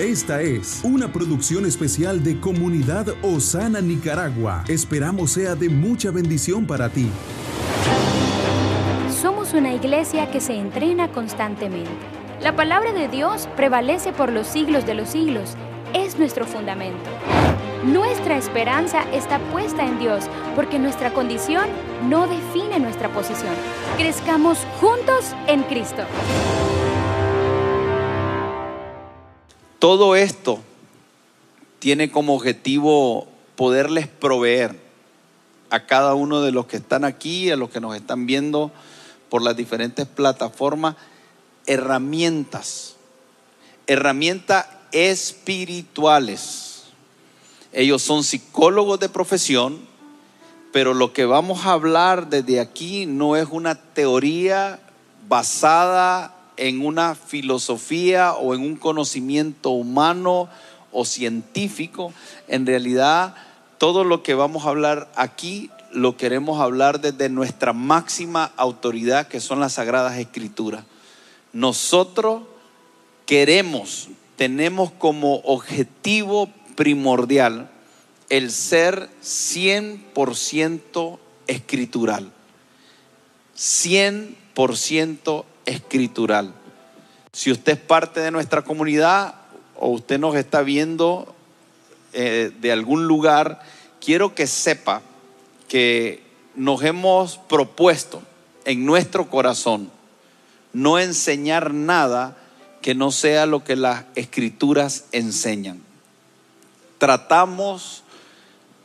Esta es una producción especial de Comunidad Osana Nicaragua. Esperamos sea de mucha bendición para ti. Somos una iglesia que se entrena constantemente. La palabra de Dios prevalece por los siglos de los siglos. Es nuestro fundamento. Nuestra esperanza está puesta en Dios porque nuestra condición no define nuestra posición. Crezcamos juntos en Cristo. Todo esto tiene como objetivo poderles proveer a cada uno de los que están aquí, a los que nos están viendo por las diferentes plataformas, herramientas, herramientas espirituales. Ellos son psicólogos de profesión, pero lo que vamos a hablar desde aquí no es una teoría basada en una filosofía o en un conocimiento humano o científico. En realidad, todo lo que vamos a hablar aquí lo queremos hablar desde nuestra máxima autoridad, que son las Sagradas Escrituras. Nosotros queremos, tenemos como objetivo primordial el ser 100% escritural. 100% escritural. Si usted es parte de nuestra comunidad o usted nos está viendo eh, de algún lugar, quiero que sepa que nos hemos propuesto en nuestro corazón no enseñar nada que no sea lo que las escrituras enseñan. Tratamos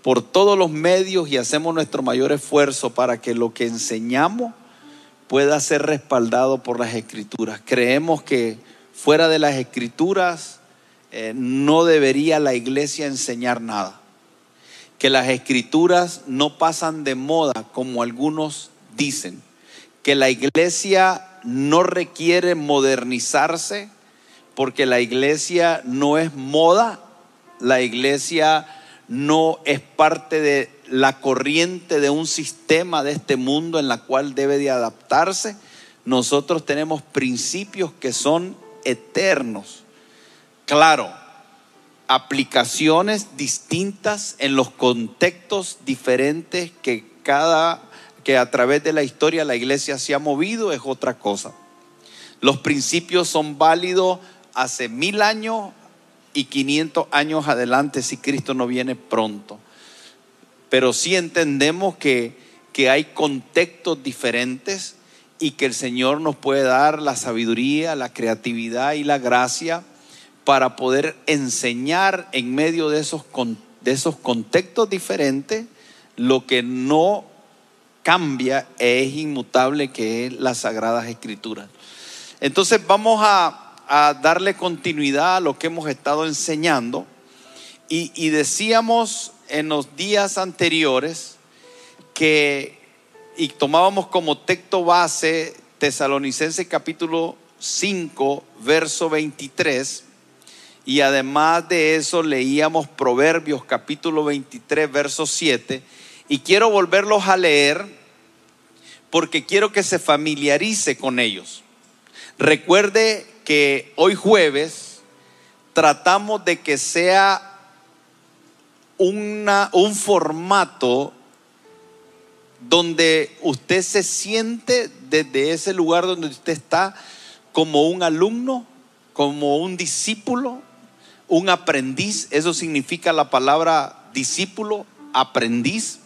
por todos los medios y hacemos nuestro mayor esfuerzo para que lo que enseñamos pueda ser respaldado por las escrituras. Creemos que fuera de las escrituras eh, no debería la iglesia enseñar nada. Que las escrituras no pasan de moda como algunos dicen. Que la iglesia no requiere modernizarse porque la iglesia no es moda. La iglesia no es parte de la corriente de un sistema de este mundo en la cual debe de adaptarse. Nosotros tenemos principios que son eternos. Claro, aplicaciones distintas en los contextos diferentes que cada que a través de la historia la iglesia se ha movido es otra cosa. Los principios son válidos hace mil años y quinientos años adelante si Cristo no viene pronto pero sí entendemos que, que hay contextos diferentes y que el Señor nos puede dar la sabiduría, la creatividad y la gracia para poder enseñar en medio de esos, de esos contextos diferentes lo que no cambia es inmutable, que es las sagradas escrituras. Entonces vamos a, a darle continuidad a lo que hemos estado enseñando y, y decíamos en los días anteriores que, y tomábamos como texto base Tesalonicenses capítulo 5, verso 23, y además de eso leíamos Proverbios capítulo 23, verso 7, y quiero volverlos a leer porque quiero que se familiarice con ellos. Recuerde que hoy jueves tratamos de que sea un formato donde usted se siente desde ese lugar donde usted está como un alumno, como un discípulo, un aprendiz. Eso significa la palabra discípulo, aprendiz.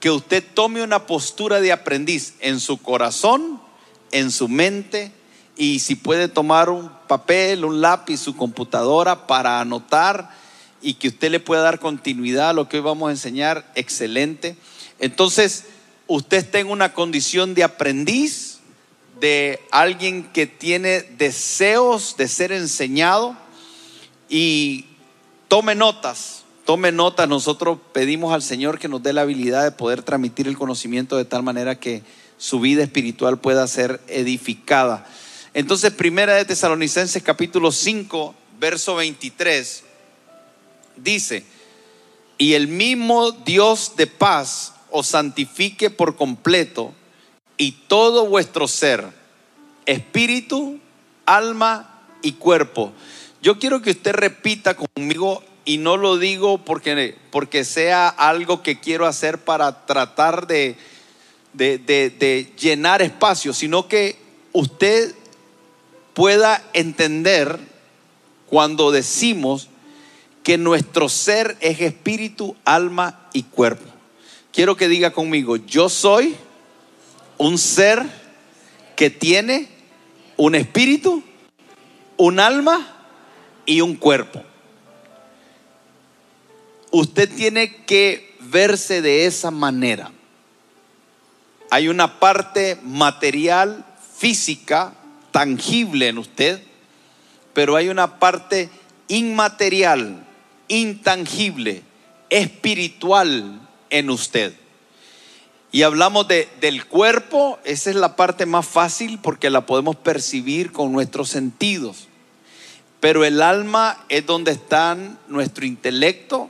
Que usted tome una postura de aprendiz en su corazón, en su mente y si puede tomar un papel, un lápiz, su computadora para anotar y que usted le pueda dar continuidad a lo que hoy vamos a enseñar, excelente. Entonces, usted está en una condición de aprendiz, de alguien que tiene deseos de ser enseñado y tome notas, tome notas. Nosotros pedimos al Señor que nos dé la habilidad de poder transmitir el conocimiento de tal manera que su vida espiritual pueda ser edificada. Entonces, primera de Tesalonicenses capítulo 5, verso 23 dice, y el mismo Dios de paz os santifique por completo y todo vuestro ser, espíritu, alma y cuerpo. Yo quiero que usted repita conmigo y no lo digo porque, porque sea algo que quiero hacer para tratar de, de, de llenar espacio, sino que usted pueda entender cuando decimos que nuestro ser es espíritu, alma y cuerpo. Quiero que diga conmigo, yo soy un ser que tiene un espíritu, un alma y un cuerpo. Usted tiene que verse de esa manera. Hay una parte material, física, tangible en usted, pero hay una parte inmaterial, intangible, espiritual en usted. Y hablamos de, del cuerpo, esa es la parte más fácil porque la podemos percibir con nuestros sentidos. Pero el alma es donde están nuestro intelecto,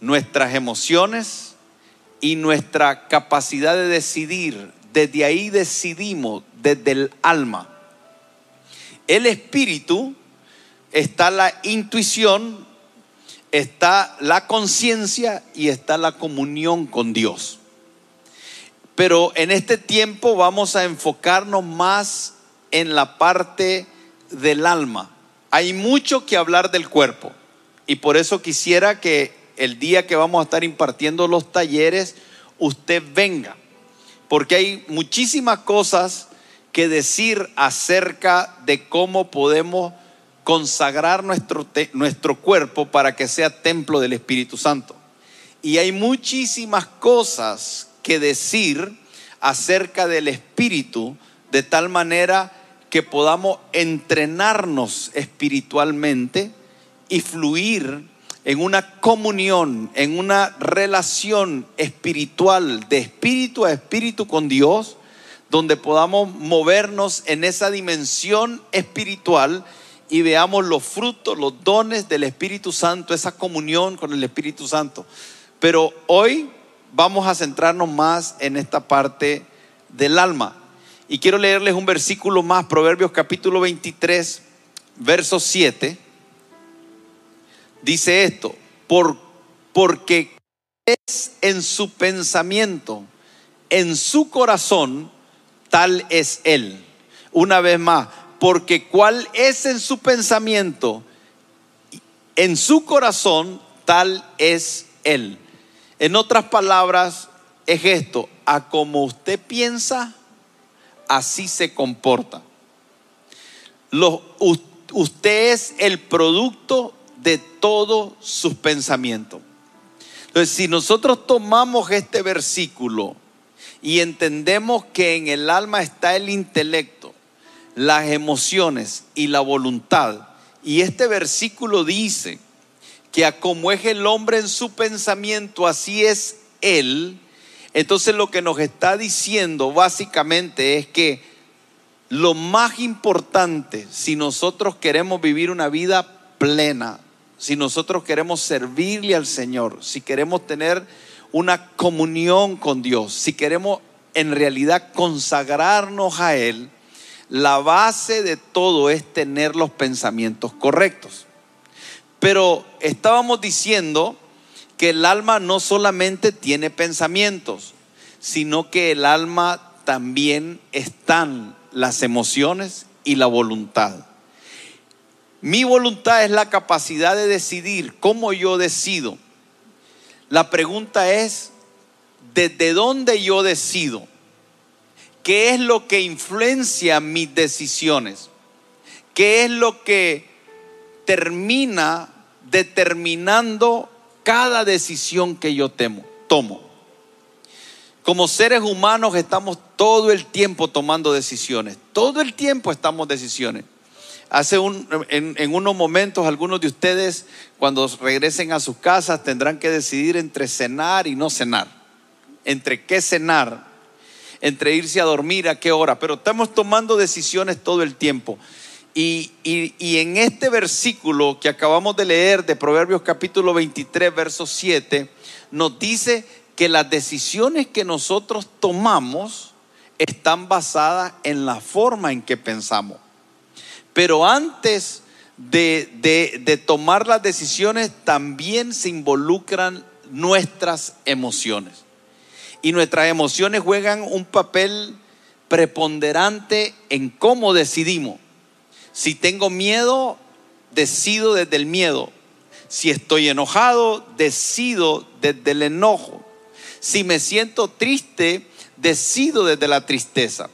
nuestras emociones y nuestra capacidad de decidir. Desde ahí decidimos, desde el alma. El espíritu está la intuición, está la conciencia y está la comunión con Dios. Pero en este tiempo vamos a enfocarnos más en la parte del alma. Hay mucho que hablar del cuerpo y por eso quisiera que el día que vamos a estar impartiendo los talleres, usted venga, porque hay muchísimas cosas que decir acerca de cómo podemos consagrar nuestro, nuestro cuerpo para que sea templo del Espíritu Santo. Y hay muchísimas cosas que decir acerca del Espíritu de tal manera que podamos entrenarnos espiritualmente y fluir en una comunión, en una relación espiritual de espíritu a espíritu con Dios donde podamos movernos en esa dimensión espiritual y veamos los frutos, los dones del Espíritu Santo, esa comunión con el Espíritu Santo. Pero hoy vamos a centrarnos más en esta parte del alma. Y quiero leerles un versículo más, Proverbios capítulo 23, verso 7. Dice esto, por, porque es en su pensamiento, en su corazón, tal es Él. Una vez más, porque cuál es en su pensamiento, en su corazón, tal es Él. En otras palabras, es esto, a como usted piensa, así se comporta. usted es el producto de todos sus pensamientos. Entonces, si nosotros tomamos este versículo y entendemos que en el alma está el intelecto, las emociones y la voluntad. Y este versículo dice que a como es el hombre en su pensamiento, así es él. Entonces lo que nos está diciendo básicamente es que lo más importante, si nosotros queremos vivir una vida plena, si nosotros queremos servirle al Señor, si queremos tener una comunión con Dios, si queremos en realidad consagrarnos a Él, la base de todo es tener los pensamientos correctos. Pero estábamos diciendo que el alma no solamente tiene pensamientos, sino que el alma también están las emociones y la voluntad. Mi voluntad es la capacidad de decidir cómo yo decido la pregunta es, ¿desde dónde yo decido? ¿Qué es lo que influencia mis decisiones? ¿Qué es lo que termina determinando cada decisión que yo tomo? Como seres humanos estamos todo el tiempo tomando decisiones. Todo el tiempo estamos decisiones. Hace un, en, unos momentos algunos de ustedes cuando regresen a sus casas tendrán que decidir entre cenar y no cenar, entre qué cenar, entre irse a dormir a qué hora, pero estamos tomando decisiones todo el tiempo. Y, y, en este versículo que acabamos de leer de Proverbios capítulo 23, verso 7, nos dice que las decisiones que nosotros tomamos están basadas en la forma en que pensamos. Pero antes de, de, de tomar las decisiones también se involucran nuestras emociones. Y nuestras emociones juegan un papel preponderante en cómo decidimos. Si tengo miedo, decido desde el miedo. Si estoy enojado, decido desde el enojo. Si me siento triste, decido desde la tristeza.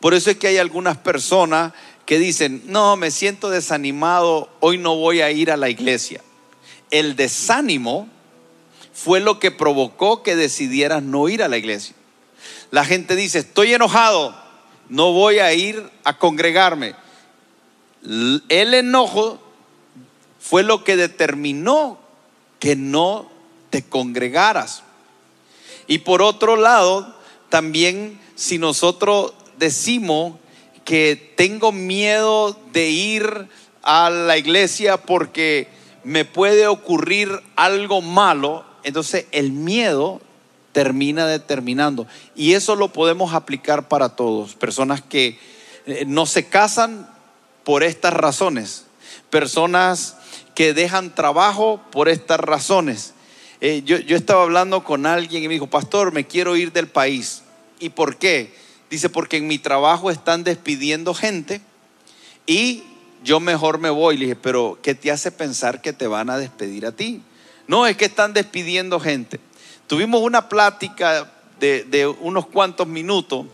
Por eso es que hay algunas personas que dicen, no, me siento desanimado, hoy no voy a ir a la iglesia. El desánimo fue lo que provocó que decidieras no ir a la iglesia. La gente dice, estoy enojado, no voy a ir a congregarme. El enojo fue lo que determinó que no te congregaras. Y por otro lado, también si nosotros decimos que tengo miedo de ir a la iglesia porque me puede ocurrir algo malo, entonces el miedo termina determinando. Y eso lo podemos aplicar para todos. Personas que eh, no se casan por estas razones. Personas que dejan trabajo por estas razones. Eh, yo, yo estaba hablando con alguien y me dijo, pastor, me quiero ir del país. ¿Y por qué? Dice, porque en mi trabajo están despidiendo gente y yo mejor me voy. Le dije, pero ¿qué te hace pensar que te van a despedir a ti? No, es que están despidiendo gente. Tuvimos una plática de, unos cuantos minutos.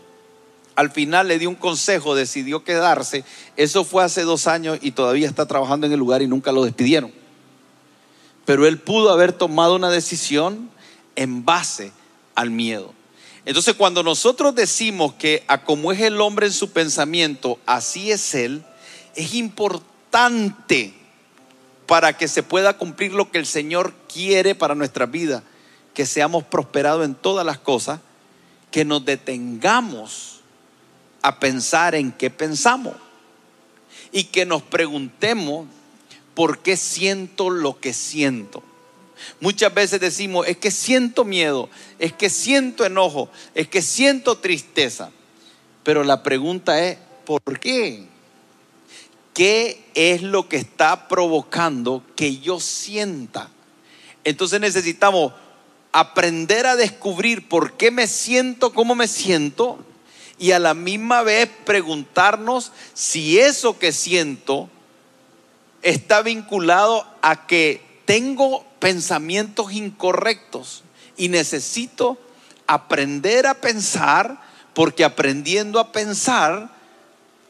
Al final le di un consejo, decidió quedarse. Eso fue hace dos años y todavía está trabajando en el lugar y nunca lo despidieron. Pero él pudo haber tomado una decisión en base al miedo. Entonces cuando nosotros decimos que a como es el hombre en su pensamiento, así es él, es importante para que se pueda cumplir lo que el Señor quiere para nuestra vida, que seamos prosperados en todas las cosas, que nos detengamos a pensar en qué pensamos y que nos preguntemos por qué siento lo que siento. Muchas veces decimos, es que siento miedo, es que siento enojo, es que siento tristeza. Pero la pregunta es, ¿por qué? ¿Qué es lo que está provocando que yo sienta? Entonces necesitamos aprender a descubrir por qué me siento como me siento y a la misma vez preguntarnos si eso que siento está vinculado a que tengo pensamientos incorrectos y necesito aprender a pensar porque aprendiendo a pensar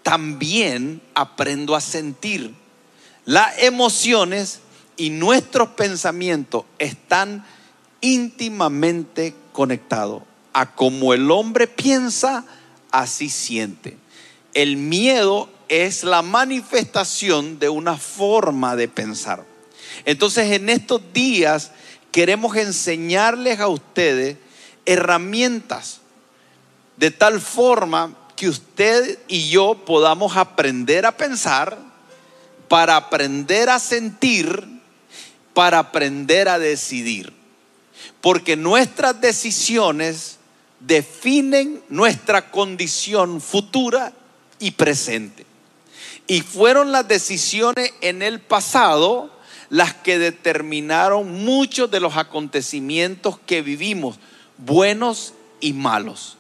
también aprendo a sentir. Las emociones y nuestros pensamientos están íntimamente conectados. A como el hombre piensa, así siente. El miedo es la manifestación de una forma de pensar. Entonces en estos días queremos enseñarles a ustedes herramientas de tal forma que usted y yo podamos aprender a pensar, para aprender a sentir, para aprender a decidir. Porque nuestras decisiones definen nuestra condición futura y presente. Y fueron las decisiones en el pasado las que determinaron muchos de los acontecimientos que vivimos, buenos y malos.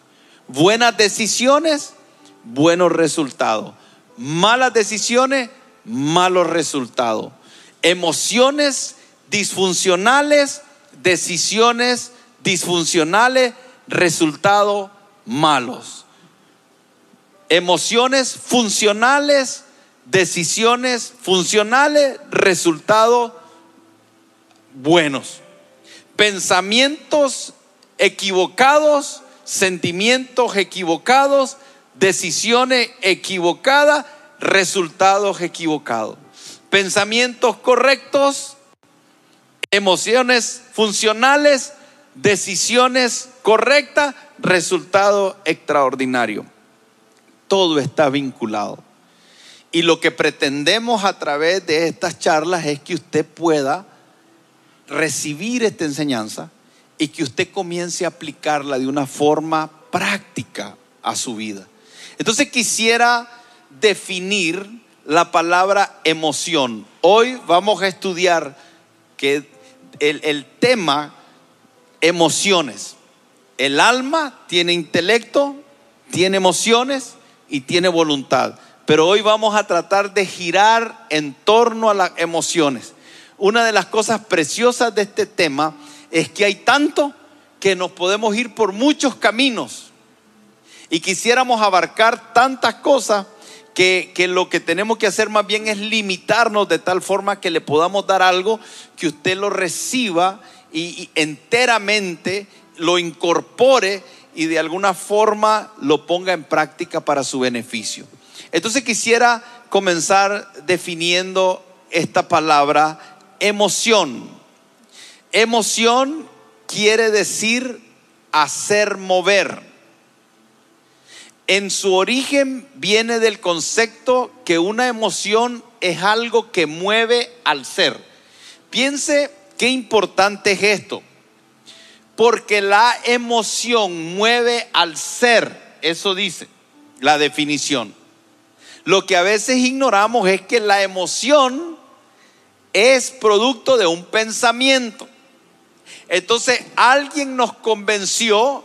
Buenas decisiones, buenos resultados. Malas decisiones, malos resultados. Emociones disfuncionales, decisiones disfuncionales, resultados malos. Emociones funcionales, decisiones funcionales, resultados buenos. Pensamientos equivocados, sentimientos equivocados, decisiones equivocadas, resultados equivocados. Pensamientos correctos, emociones funcionales, decisiones correctas, resultado extraordinario. Todo está vinculado. Y lo que pretendemos a través de estas charlas es que usted pueda recibir esta enseñanza y que usted comience a aplicarla de una forma práctica a su vida. Entonces quisiera definir la palabra emoción. Hoy vamos a estudiar que el, el tema emociones. El alma tiene intelecto, tiene emociones y tiene voluntad. Pero hoy vamos a tratar de girar en torno a las emociones. Una de las cosas preciosas de este tema es que hay tanto que nos podemos ir por muchos caminos y quisiéramos abarcar tantas cosas que, lo que tenemos que hacer más bien es limitarnos de tal forma que le podamos dar algo que usted lo reciba y enteramente lo incorpore y de alguna forma lo ponga en práctica para su beneficio. Entonces quisiera comenzar definiendo esta palabra emoción. Emoción quiere decir hacer mover. En su origen viene del concepto que una emoción es algo que mueve al ser. Piense qué importante es esto. Porque la emoción mueve al ser. Eso dice la definición. Lo que a veces ignoramos es que la emoción es producto de un pensamiento. Entonces alguien nos convenció,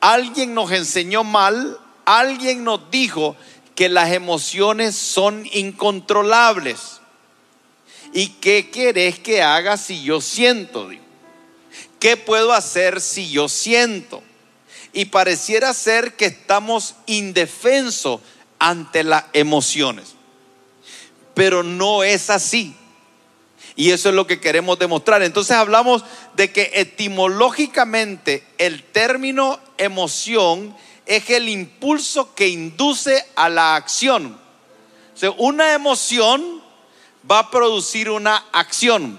alguien nos enseñó mal, alguien nos dijo que las emociones son incontrolables. ¿Y qué querés que haga si yo siento? ¿Qué puedo hacer si yo siento? Y pareciera ser que estamos indefensos ante las emociones. Pero no es así. Y eso es lo que queremos demostrar. Entonces hablamos de que etimológicamente el término emoción es el impulso que induce a la acción. O sea, una emoción va a producir una acción.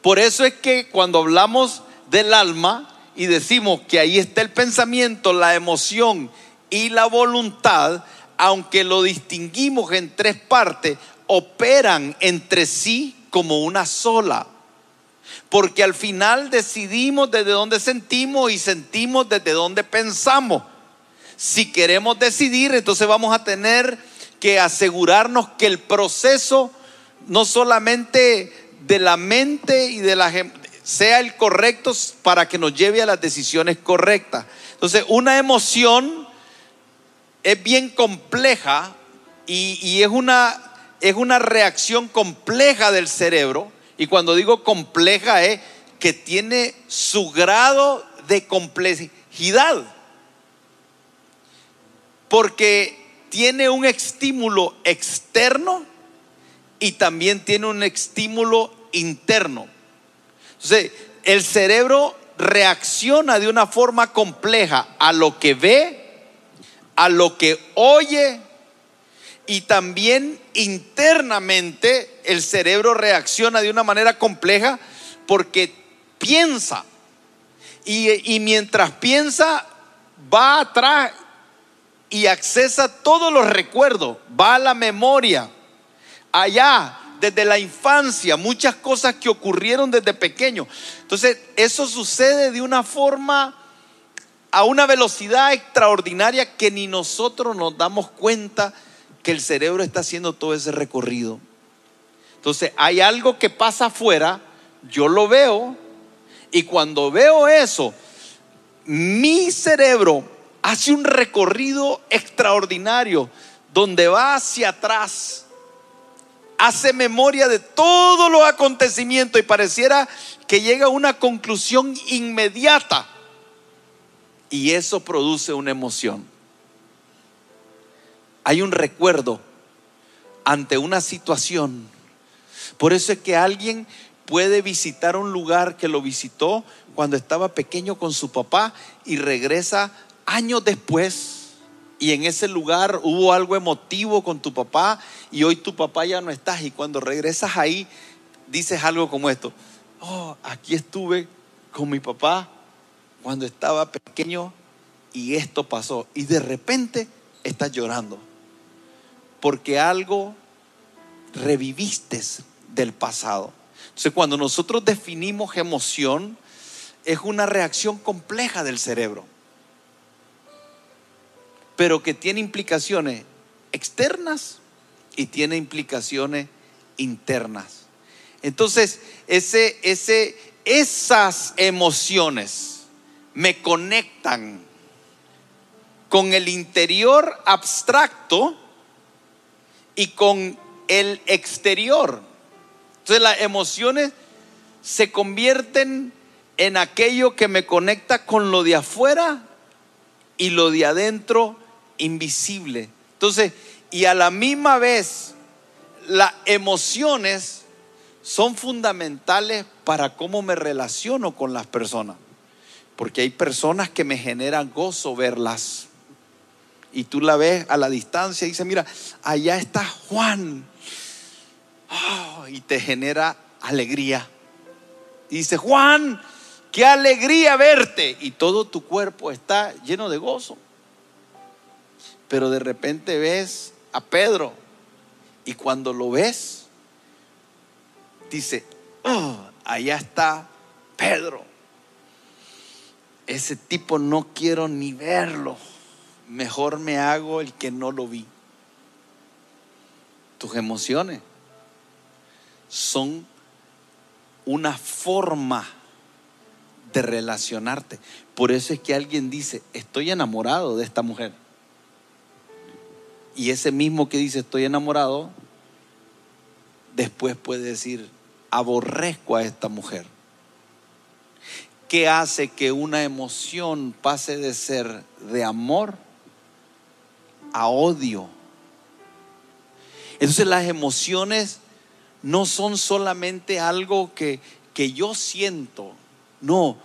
Por eso es que cuando hablamos del alma y decimos que ahí está el pensamiento, la emoción y la voluntad, aunque lo distinguimos en tres partes, operan entre sí como una sola. Porque al final decidimos desde dónde sentimos y sentimos desde dónde pensamos. Si queremos decidir, entonces vamos a tener que asegurarnos que el proceso no solamente de la mente y de la sea el correcto para que nos lleve a las decisiones correctas. Entonces, una emoción es bien compleja y, y es una es una reacción compleja del cerebro, y cuando digo compleja es que tiene su grado de complejidad, porque tiene un estímulo externo y también tiene un estímulo interno. Entonces, el cerebro reacciona de una forma compleja a lo que ve, a lo que oye y también internamente el cerebro reacciona de una manera compleja porque piensa. Y, mientras piensa, va atrás y accesa todos los recuerdos, va a la memoria, allá, desde la infancia, muchas cosas que ocurrieron desde pequeño. Entonces, eso sucede de una forma, a una velocidad extraordinaria que ni nosotros nos damos cuenta que el cerebro está haciendo todo ese recorrido. Entonces, hay algo que pasa afuera, yo lo veo, y cuando veo eso, mi cerebro hace un recorrido extraordinario donde va hacia atrás, hace memoria de todos los acontecimientos y pareciera que llega a una conclusión inmediata. Y eso produce una emoción hay un recuerdo ante una situación. Por eso es que alguien puede visitar un lugar que lo visitó cuando estaba pequeño con su papá y regresa años después. Y en ese lugar hubo algo emotivo con tu papá y hoy tu papá ya no está y cuando regresas ahí dices algo como esto, oh, aquí estuve con mi papá cuando estaba pequeño y esto pasó. Y de repente estás llorando porque algo reviviste del pasado. Entonces, cuando nosotros definimos emoción, es una reacción compleja del cerebro, pero que tiene implicaciones externas y tiene implicaciones internas. Entonces, ese, ese, esas emociones me conectan con el interior abstracto y con el exterior. Entonces las emociones se convierten en aquello que me conecta con lo de afuera y lo de adentro invisible. Entonces, y a la misma vez, las emociones son fundamentales para cómo me relaciono con las personas. Porque hay personas que me generan gozo verlas. Y tú la ves a la distancia y dices, mira, allá está Juan. Oh, y te genera alegría. Y dice, Juan, qué alegría verte. Y todo tu cuerpo está lleno de gozo. Pero de repente ves a Pedro y cuando lo ves, dice, oh, allá está Pedro. Ese tipo no quiero ni verlo. Mejor me hago el que no lo vi. Tus emociones son una forma de relacionarte. Por eso es que alguien dice, estoy enamorado de esta mujer. Y ese mismo que dice, estoy enamorado, después puede decir, aborrezco a esta mujer. ¿Qué hace que una emoción pase de ser de amor a odio? Entonces las emociones no son solamente algo que, que yo siento, no,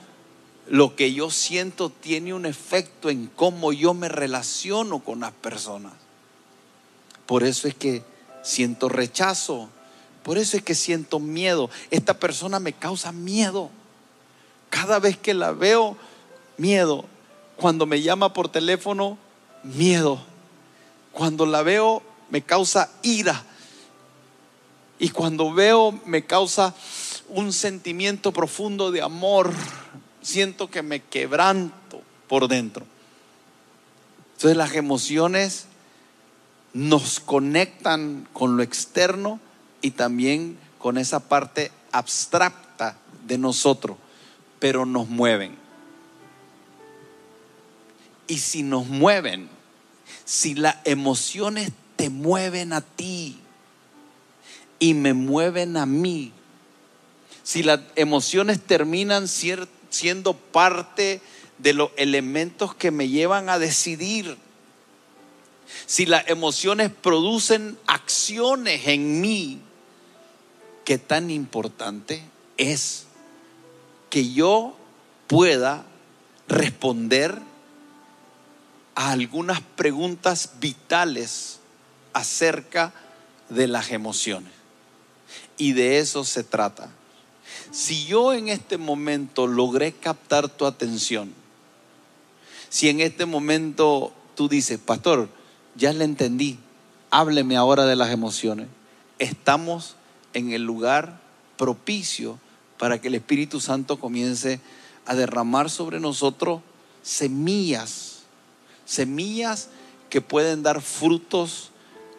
lo que yo siento tiene un efecto en cómo yo me relaciono con las personas. Por eso es que siento rechazo, por eso es que siento miedo. Esta persona me causa miedo. Cada vez que la veo, miedo. Cuando me llama por teléfono, miedo. Cuando la veo, me causa ira. Y cuando veo, me causa un sentimiento profundo de amor. Siento que me quebranto por dentro. Entonces las emociones nos conectan con lo externo y también con esa parte abstracta de nosotros, pero nos mueven. Y si nos mueven, si las emociones te mueven a ti y me mueven a mí, si las emociones terminan siendo parte de los elementos que me llevan a decidir, si las emociones producen acciones en mí, qué tan importante es que yo pueda responder a algunas preguntas vitales acerca de las emociones. Y de eso se trata. Si yo en este momento logré captar tu atención, si en este momento tú dices, pastor, ya le entendí, hábleme ahora de las emociones, estamos en el lugar propicio para que el Espíritu Santo comience a derramar sobre nosotros semillas, semillas que pueden dar frutos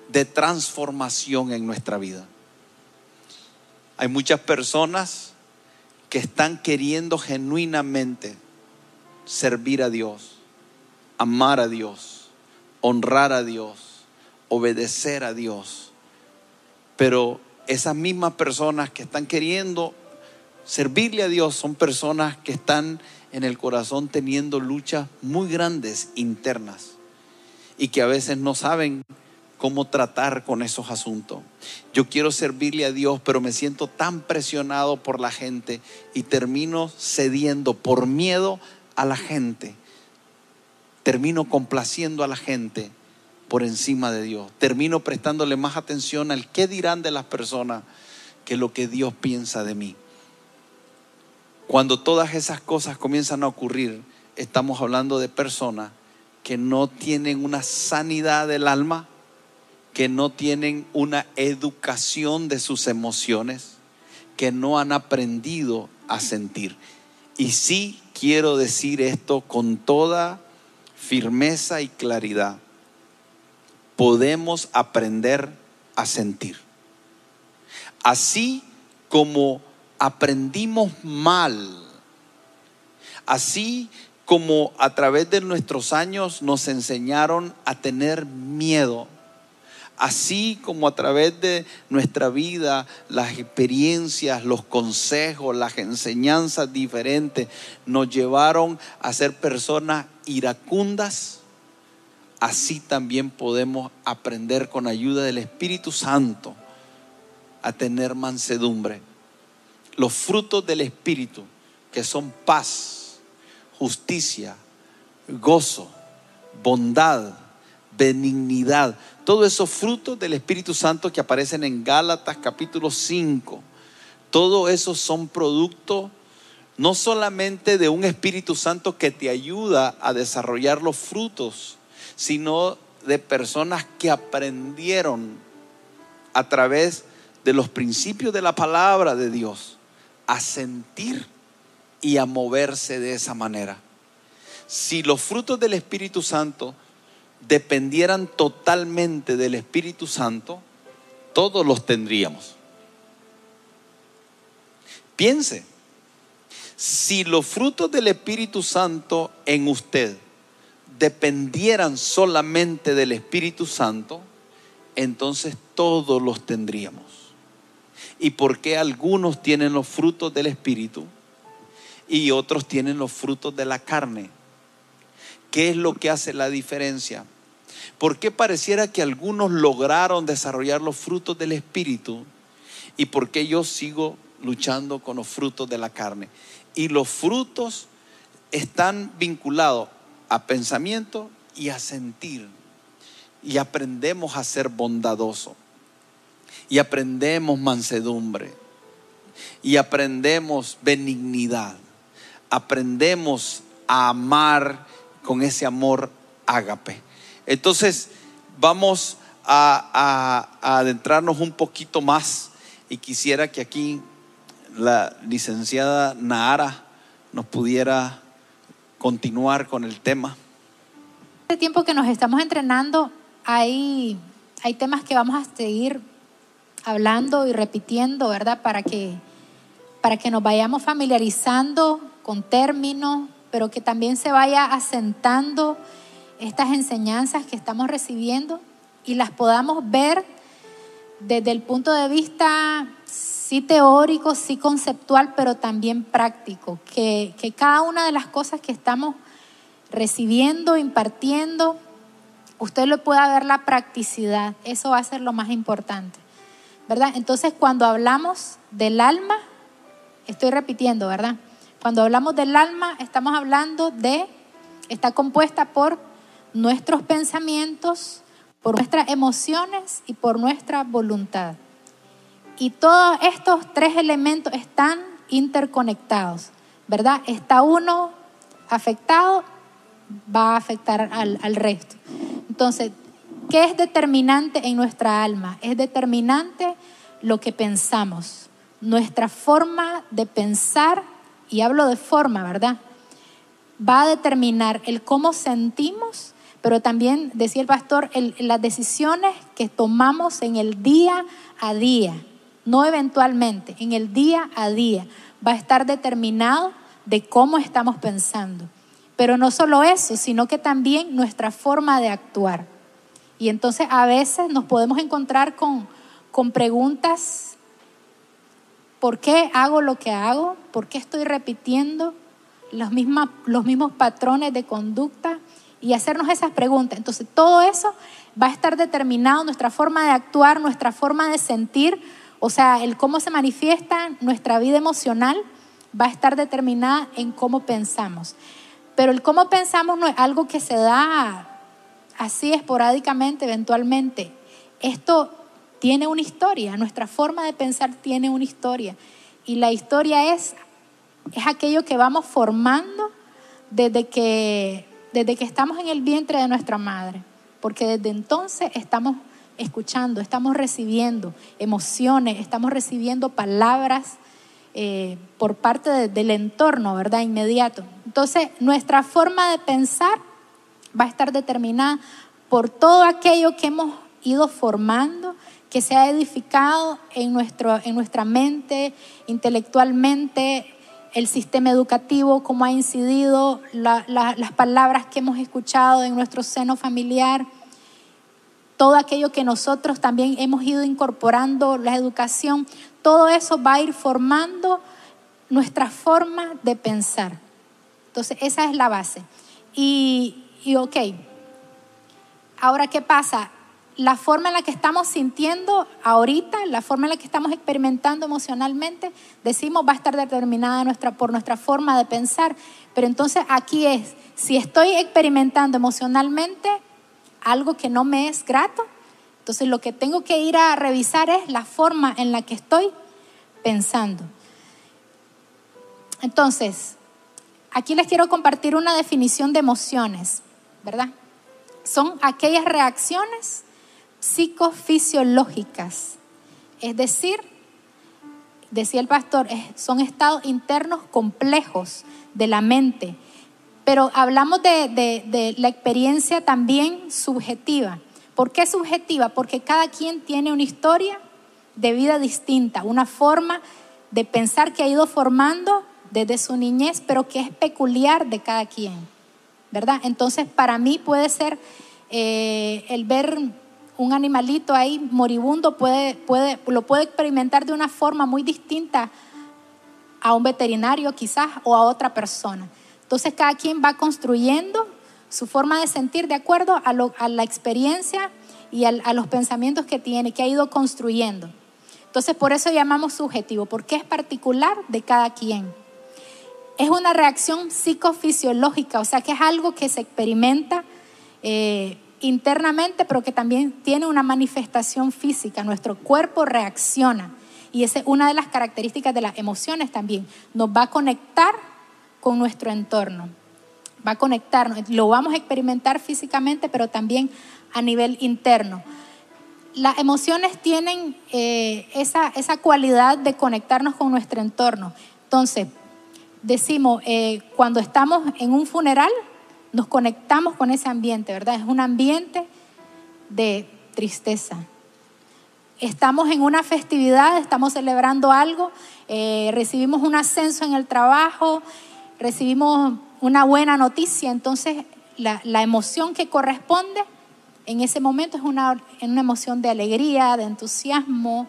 de transformación en nuestra vida. Hay muchas personas que están queriendo genuinamente servir a Dios, amar a Dios, honrar a Dios, obedecer a Dios. Pero esas mismas personas que están queriendo servirle a Dios son personas que están en el corazón teniendo luchas muy grandes internas y que a veces no saben cómo tratar con esos asuntos. Yo quiero servirle a Dios, pero me siento tan presionado por la gente y termino cediendo por miedo a la gente. Termino complaciendo a la gente por encima de Dios. Termino prestándole más atención al qué dirán de las personas que lo que Dios piensa de mí. Cuando todas esas cosas comienzan a ocurrir, estamos hablando de personas que no tienen una sanidad del alma, que no tienen una educación de sus emociones, que no han aprendido a sentir. Y sí quiero decir esto con toda firmeza y claridad. Podemos aprender a sentir. Así como aprendimos mal, así como a través de nuestros años nos enseñaron a tener miedo, así como a través de nuestra vida, las experiencias, los consejos, las enseñanzas diferentes nos llevaron a ser personas iracundas, así también podemos aprender con ayuda del Espíritu Santo a tener mansedumbre. Los frutos del Espíritu, que son paz, justicia, gozo, bondad, benignidad, todos esos frutos del Espíritu Santo que aparecen en Gálatas capítulo 5, todos esos son producto no solamente de un Espíritu Santo que te ayuda a desarrollar los frutos, sino de personas que aprendieron a través de los principios de la palabra de Dios a sentir y a moverse de esa manera. Si los frutos del Espíritu Santo dependieran totalmente del Espíritu Santo, todos los tendríamos. Piense, si los frutos del Espíritu Santo en usted dependieran solamente del Espíritu Santo, entonces todos los tendríamos. ¿Y por qué algunos tienen los frutos del Espíritu y otros tienen los frutos de la carne? ¿Qué es lo que hace la diferencia? ¿Por qué pareciera que algunos lograron desarrollar los frutos del Espíritu y por qué yo sigo luchando con los frutos de la carne? Y los frutos están vinculados a pensamiento y a sentir. Y aprendemos a ser bondadoso. Y aprendemos mansedumbre. Y aprendemos benignidad. Aprendemos a amar con ese amor ágape. Entonces, vamos a, adentrarnos un poquito más y quisiera que aquí la licenciada Nahara nos pudiera continuar con el tema. Este tiempo que nos estamos entrenando, hay, hay temas que vamos a seguir hablando y repitiendo, ¿verdad? Para que, para que nos vayamos familiarizando con términos, pero que también se vaya asentando estas enseñanzas que estamos recibiendo y las podamos ver desde el punto de vista sí teórico, sí conceptual, pero también práctico, que, que cada una de las cosas que estamos recibiendo, impartiendo, usted lo pueda ver la practicidad, eso va a ser lo más importante, ¿verdad? Entonces, cuando hablamos del alma, estoy repitiendo, ¿verdad? Cuando hablamos del alma, estamos hablando de, está compuesta por nuestros pensamientos, por nuestras emociones y por nuestra voluntad. Y todos estos tres elementos están interconectados, ¿verdad? Está uno afectado, va a afectar al, al resto. Entonces, ¿qué es determinante en nuestra alma? Es determinante lo que pensamos, nuestra forma de pensar y hablo de forma, ¿verdad? Va a determinar el cómo sentimos, pero también, decía el pastor, las decisiones que tomamos en el día a día, no eventualmente, en el día a día, va a estar determinado de cómo estamos pensando. Pero no solo eso, sino que también nuestra forma de actuar. Y entonces a veces nos podemos encontrar con, con preguntas ¿Por qué hago lo que hago? ¿Por qué estoy repitiendo los, los mismos patrones de conducta? Y hacernos esas preguntas. Entonces, todo eso va a estar determinado, nuestra forma de actuar, nuestra forma de sentir, o sea, el cómo se manifiesta nuestra vida emocional va a estar determinada en cómo pensamos. Pero el cómo pensamos no es algo que se da así esporádicamente, eventualmente. Esto tiene una historia, nuestra forma de pensar tiene una historia. Y la historia es, es aquello que vamos formando desde que, desde que estamos en el vientre de nuestra madre. Porque desde entonces estamos escuchando, estamos recibiendo emociones, estamos recibiendo palabras eh, por parte del entorno, ¿verdad? Inmediato. Entonces, nuestra forma de pensar va a estar determinada por todo aquello que hemos ido formando que se ha edificado en, nuestro, en nuestra mente, intelectualmente, el sistema educativo, cómo ha incidido las palabras que hemos escuchado en nuestro seno familiar, todo aquello que nosotros también hemos ido incorporando, la educación, todo eso va a ir formando nuestra forma de pensar. Entonces, esa es la base. Y, y ok, ahora, ¿qué pasa? la forma en la que estamos sintiendo ahorita, la forma en la que estamos experimentando emocionalmente, decimos va a estar determinada por nuestra forma de pensar. Pero entonces aquí es, si estoy experimentando emocionalmente algo que no me es grato, entonces lo que tengo que ir a revisar es la forma en la que estoy pensando. Entonces, aquí les quiero compartir una definición de emociones, ¿verdad? Son aquellas reacciones psicofisiológicas. Es decir, decía el pastor, son estados internos complejos de la mente. Pero hablamos de, la experiencia también subjetiva. ¿Por qué subjetiva? Porque cada quien tiene una historia de vida distinta, una forma de pensar que ha ido formando desde su niñez, pero que es peculiar de cada quien, ¿verdad? Entonces, para mí puede ser eh, el ver un animalito ahí moribundo puede, puede, lo puede experimentar de una forma muy distinta a un veterinario quizás o a otra persona. Entonces cada quien va construyendo su forma de sentir de acuerdo a, la experiencia y a los pensamientos que tiene, que ha ido construyendo. Entonces por eso llamamos subjetivo, porque es particular de cada quien. Es una reacción psicofisiológica, o sea que es algo que se experimenta eh, internamente, pero que también tiene una manifestación física. Nuestro cuerpo reacciona. Y esa es una de las características de las emociones también. Nos va a conectar con nuestro entorno. Va a conectarnos. Lo vamos a experimentar físicamente, pero también a nivel interno. Las emociones tienen eh, esa, esa, cualidad de conectarnos con nuestro entorno. Entonces, decimos, eh, cuando estamos en un funeral, nos conectamos con ese ambiente, ¿verdad? Es un ambiente de tristeza. Estamos en una festividad, estamos celebrando algo, eh, recibimos un ascenso en el trabajo, recibimos una buena noticia, entonces la, emoción que corresponde en ese momento es una, una emoción de alegría, de entusiasmo,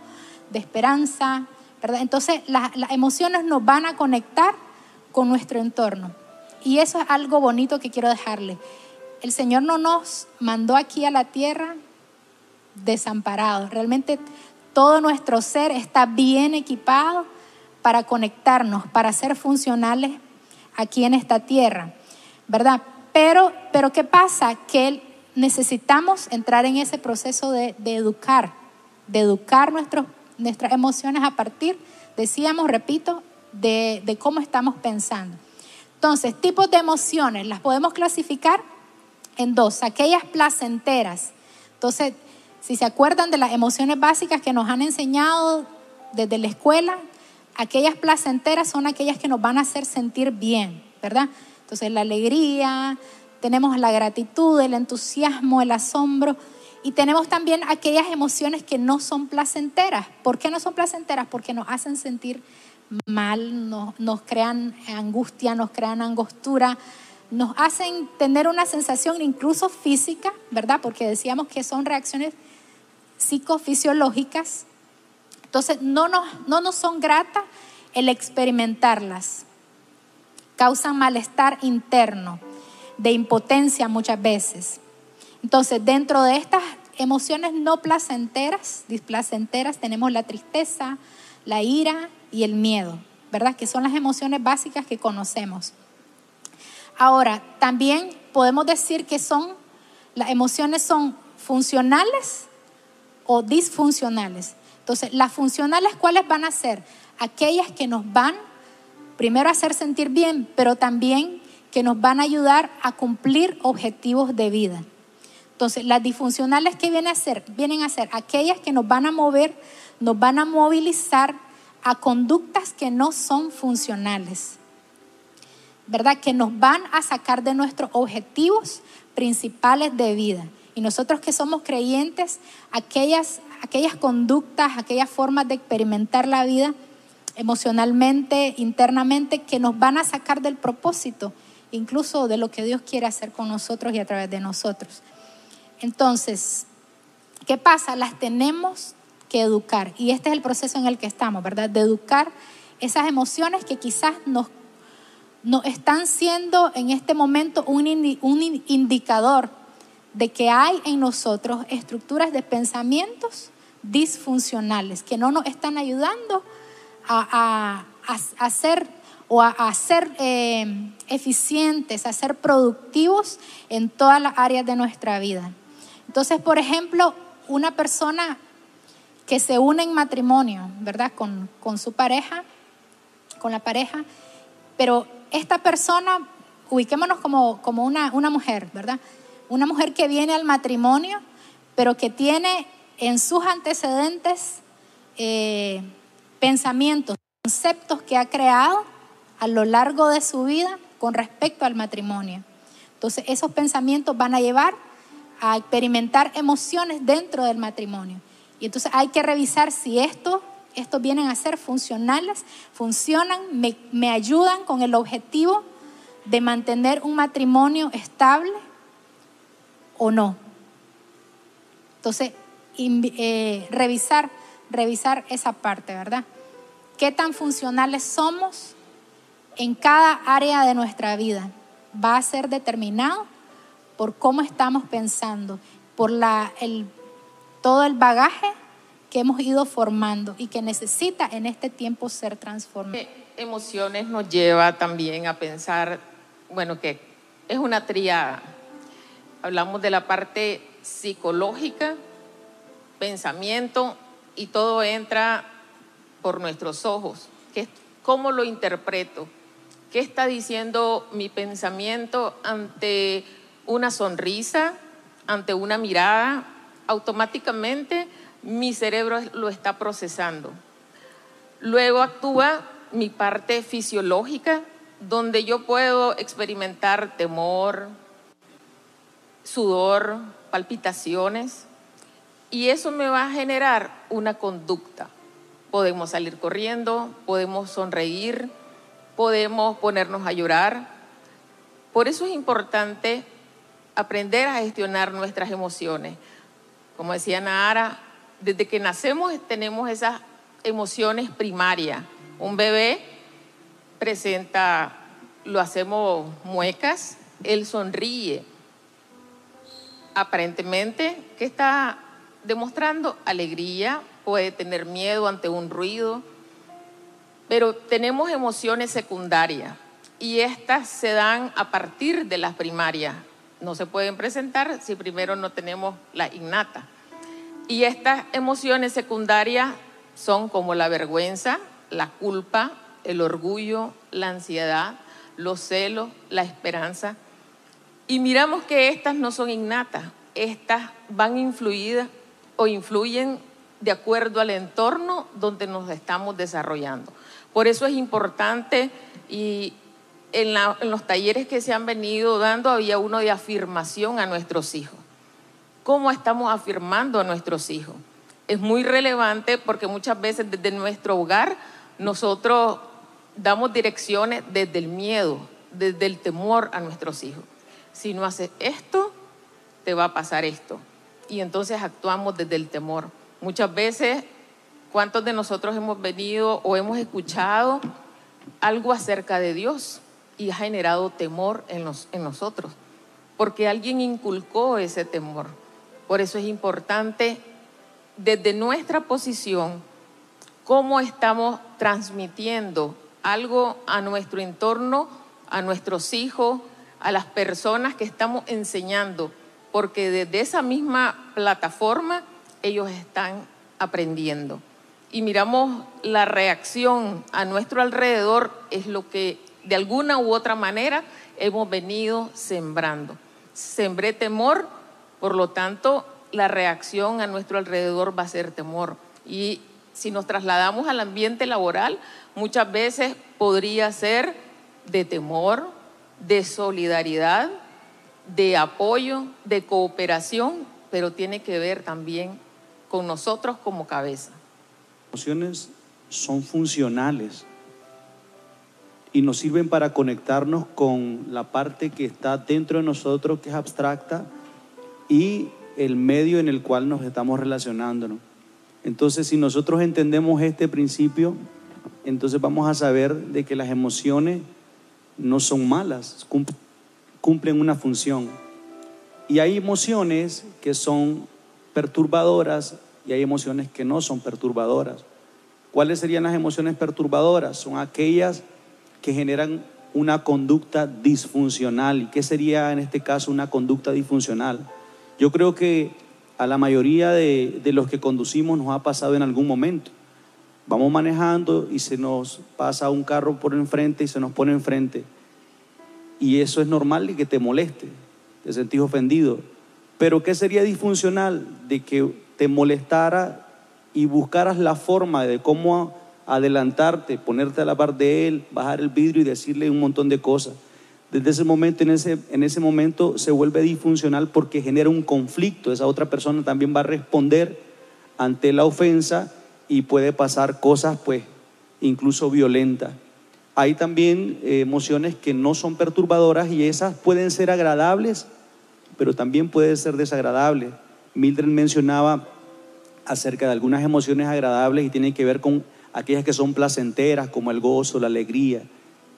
de esperanza, ¿verdad? Entonces las emociones nos van a conectar con nuestro entorno. Y eso es algo bonito que quiero dejarle. El Señor no nos mandó aquí a la tierra desamparados. Realmente todo nuestro ser está bien equipado para conectarnos, para ser funcionales aquí en esta tierra, ¿verdad? Pero, pero ¿qué pasa? Que necesitamos entrar en ese proceso de, educar, de educar nuestras emociones a partir, decíamos, repito, de, cómo estamos pensando. Entonces, tipos de emociones las podemos clasificar en dos, aquellas placenteras. Entonces, si se acuerdan de las emociones básicas que nos han enseñado desde la escuela, aquellas placenteras son aquellas que nos van a hacer sentir bien, ¿verdad? Entonces, la alegría, tenemos la gratitud, el entusiasmo, el asombro. Y tenemos también aquellas emociones que no son placenteras. ¿Por qué no son placenteras? Porque nos hacen sentir mal, nos, crean angustia, nos crean angostura, nos hacen tener una sensación incluso física, ¿verdad? Porque decíamos que son reacciones psicofisiológicas. Entonces, no nos, no nos son gratas el experimentarlas. Causan malestar interno, de impotencia muchas veces. Entonces, dentro de estas emociones no placenteras, displacenteras, tenemos la tristeza, la ira y el miedo, ¿verdad? Que son las emociones básicas que conocemos. Ahora, también podemos decir que son, las emociones son funcionales o disfuncionales. Entonces, las funcionales, ¿cuáles van a ser? Aquellas que nos van primero a hacer sentir bien, pero también que nos van a ayudar a cumplir objetivos de vida. Entonces, las disfuncionales que vienen a ser, vienen a ser aquellas que nos van a mover, nos van a movilizar a conductas que no son funcionales, ¿verdad? Que nos van a sacar de nuestros objetivos principales de vida. Y nosotros que somos creyentes, aquellas, aquellas conductas, aquellas formas de experimentar la vida emocionalmente, internamente, que nos van a sacar del propósito, incluso de lo que Dios quiere hacer con nosotros y a través de nosotros. Entonces, ¿qué pasa? Las tenemos que educar. Y este es el proceso en el que estamos, ¿verdad? De educar esas emociones que quizás nos, están siendo en este momento un, un indicador de que hay en nosotros estructuras de pensamientos disfuncionales que no nos están ayudando a, a, ser o a, eh, eficientes, a ser productivos en todas las áreas de nuestra vida. Entonces, por ejemplo, una persona que se une en matrimonio, ¿verdad? Con, con su pareja, con la pareja, pero esta persona, ubiquémonos como, como una, una mujer, ¿verdad? Una mujer que viene al matrimonio, pero que tiene en sus antecedentes eh, pensamientos, conceptos que ha creado a lo largo de su vida con respecto al matrimonio. Entonces, esos pensamientos van a llevar a experimentar emociones dentro del matrimonio. Y entonces hay que revisar si esto, estos vienen a ser funcionales, funcionan, me, me ayudan con el objetivo de mantener un matrimonio estable o no. Entonces, eh, revisar, revisar esa parte, ¿verdad? ¿Qué tan funcionales somos en cada área de nuestra vida? Va a ser determinado por cómo estamos pensando, por la, el, todo el bagaje que hemos ido formando y que necesita en este tiempo ser transformado. Emociones nos lleva también a pensar, bueno, que es una tría, hablamos de la parte psicológica, pensamiento y todo entra por nuestros ojos. ¿Cómo lo interpreto? ¿Qué está diciendo mi pensamiento ante una sonrisa, ante una mirada? Automáticamente mi cerebro lo está procesando. Luego actúa mi parte fisiológica, donde yo puedo experimentar temor, sudor, palpitaciones, y eso me va a generar una conducta. Podemos salir corriendo, podemos sonreír, podemos ponernos a llorar. Por eso es importante aprender a gestionar nuestras emociones. Como decía Nahara, desde que nacemos tenemos esas emociones primarias. Un bebé presenta, lo hacemos muecas, él sonríe, aparentemente, ¿qué está demostrando? Alegría, puede tener miedo ante un ruido, pero tenemos emociones secundarias y estas se dan a partir de las primarias. No se pueden presentar si primero no tenemos la innata. Y estas emociones secundarias son como la vergüenza, la culpa, el orgullo, la ansiedad, los celos, la esperanza, y miramos que estas no son innatas, estas van influidas o influyen de acuerdo al entorno donde nos estamos desarrollando. Por eso es importante y en, los talleres que se han venido dando había uno de afirmación a nuestros hijos. ¿Cómo estamos afirmando a nuestros hijos? Es muy relevante porque muchas veces desde nuestro hogar nosotros damos direcciones desde el miedo, desde el temor a nuestros hijos si no haces esto, te va a pasar esto. Y entonces actuamos desde el temor. Muchas veces, ¿cuántos de nosotros hemos venido o hemos escuchado algo acerca de Dios y ha generado temor en, en nosotros? Porque alguien inculcó ese temor. Por eso es importante desde nuestra posición, cómo estamos transmitiendo algo a nuestro entorno, a nuestros hijos, a las personas que estamos enseñando, porque desde esa misma plataforma ellos están aprendiendo. Y miramos la reacción a nuestro alrededor es lo que de alguna u otra manera hemos venido sembrando. Sembré temor, por lo tanto la reacción a nuestro alrededor va a ser temor. Y si nos trasladamos al ambiente laboral, muchas veces podría ser de temor, de solidaridad, de apoyo, de cooperación, pero tiene que ver también con nosotros como cabeza. emociones son funcionales y nos sirven para conectarnos con la parte que está dentro de nosotros, que es abstracta, y el medio en el cual nos estamos relacionándonos. Entonces, si nosotros entendemos este principio, entonces vamos a saber de que las emociones no son malas, cum- cumplen una función. Y hay emociones que son perturbadoras y hay emociones que no son perturbadoras. ¿Cuáles serían las emociones perturbadoras? Son aquellas que generan una conducta disfuncional. ¿Y qué sería en este caso una conducta disfuncional? Yo creo que a la mayoría de, de los que conducimos nos ha pasado en algún momento. Vamos manejando y se nos pasa un carro por enfrente y se nos pone enfrente. Y eso es normal y que te moleste, te sentís ofendido. Pero ¿qué sería disfuncional? De que te molestara y buscaras la forma de cómo adelantarte, ponerte a la par de él, bajar el vidrio y decirle un montón de cosas. Desde ese momento, en ese, en ese momento se vuelve disfuncional porque genera un conflicto. Esa otra persona también va a responder ante la ofensa y puede pasar cosas, pues, incluso violentas. Hay también eh, emociones que no son perturbadoras y esas pueden ser agradables, pero también pueden ser desagradables. Mildred mencionaba acerca de algunas emociones agradables y tienen que ver con aquellas que son placenteras, como el gozo, la alegría.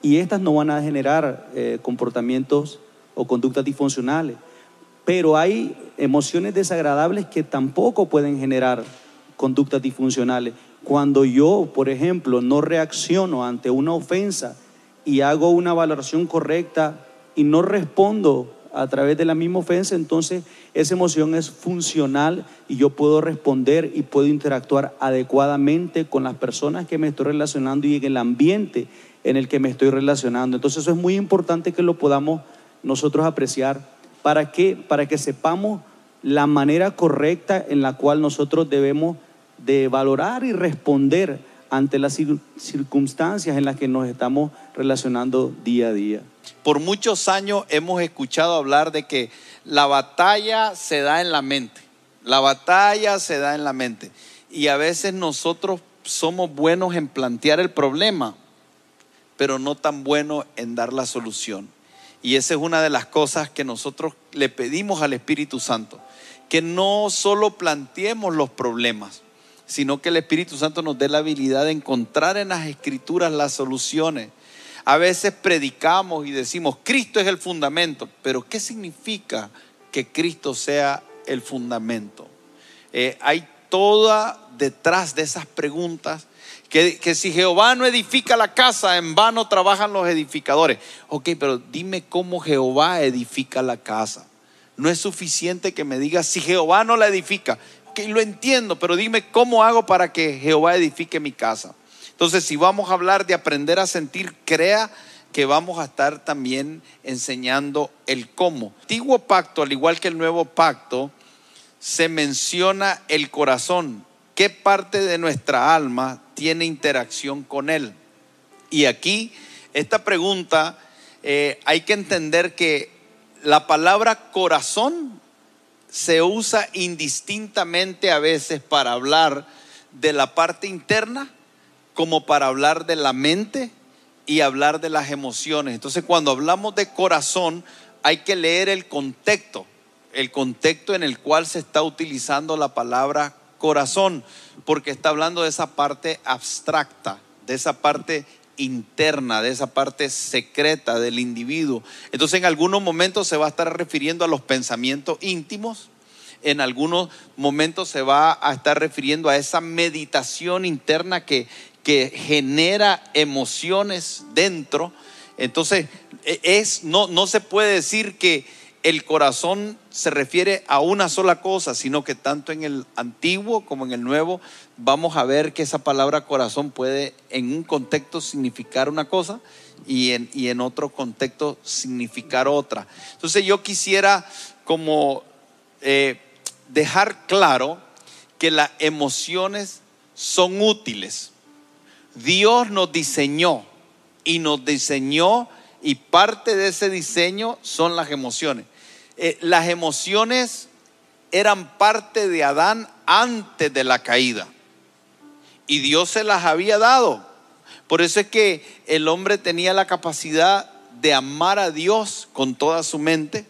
Y estas no van a generar eh, comportamientos o conductas disfuncionales. Pero hay emociones desagradables que tampoco pueden generar conductas disfuncionales. Cuando yo, por ejemplo, no reacciono ante una ofensa y hago una valoración correcta y no respondo a través de la misma ofensa, entonces esa emoción es funcional y yo puedo responder y puedo interactuar adecuadamente con las personas que me estoy relacionando y en el ambiente en el que me estoy relacionando. Entonces eso es muy importante que lo podamos nosotros apreciar para que para que sepamos la manera correcta en la cual nosotros debemos de valorar y responder ante las cir- circunstancias en las que nos estamos relacionando día a día. Por muchos años hemos escuchado hablar de que la batalla se da en la mente. La batalla se da en la mente. Y a veces nosotros somos buenos en plantear el problema, pero no tan buenos en dar la solución. Y esa es una de las cosas que nosotros le pedimos al Espíritu Santo, que no solo planteemos los problemas, sino que el Espíritu Santo nos dé la habilidad de encontrar en las escrituras las soluciones. A veces predicamos y decimos, Cristo es el fundamento, pero ¿qué significa que Cristo sea el fundamento? Eh, hay toda detrás de esas preguntas que, que si Jehová no edifica la casa, en vano trabajan los edificadores. Ok, pero dime cómo Jehová edifica la casa. No es suficiente que me digas si Jehová no la edifica. Ok, lo entiendo, pero dime cómo hago para que Jehová edifique mi casa. Entonces, si vamos a hablar de aprender a sentir, crea que vamos a estar también enseñando el cómo. Antiguo pacto, al igual que el nuevo pacto, se menciona el corazón. ¿Qué parte de nuestra alma tiene interacción con él? Y aquí, esta pregunta, eh, hay que entender que la palabra corazón se usa indistintamente a veces para hablar de la parte interna como para hablar de la mente y hablar de las emociones. Entonces, cuando hablamos de corazón, hay que leer el contexto, el contexto en el cual se está utilizando la palabra corazón, porque está hablando de esa parte abstracta, de esa parte interna, de esa parte secreta del individuo. Entonces, en algunos momentos se va a estar refiriendo a los pensamientos íntimos, en algunos momentos se va a estar refiriendo a esa meditación interna que, que genera emociones dentro. Entonces, es, no, no se puede decir que el corazón se refiere a una sola cosa, sino que tanto en el antiguo como en el nuevo vamos a ver que esa palabra corazón puede en un contexto significar una cosa y en, y en otro contexto significar otra. Entonces yo quisiera como eh, dejar claro que las emociones son útiles. Dios nos diseñó y nos diseñó y parte de ese diseño son las emociones. Eh, las emociones eran parte de Adán antes de la caída. Y Dios se las había dado. Por eso es que el hombre tenía la capacidad de amar a Dios con toda su mente,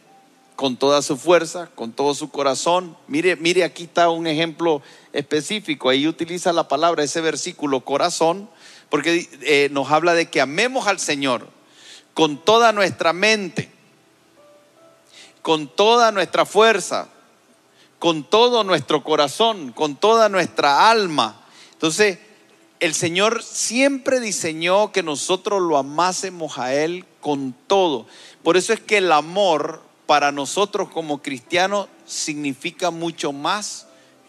con toda su fuerza, con todo su corazón. Mire, mire, aquí está un ejemplo específico. Ahí utiliza la palabra, ese versículo, corazón, porque eh, nos habla de que amemos al Señor con toda nuestra mente, con toda nuestra fuerza, con todo nuestro corazón, con toda nuestra alma. Entonces, el Señor siempre diseñó que nosotros lo amásemos a Él con todo. Por eso es que el amor para nosotros como cristianos significa mucho más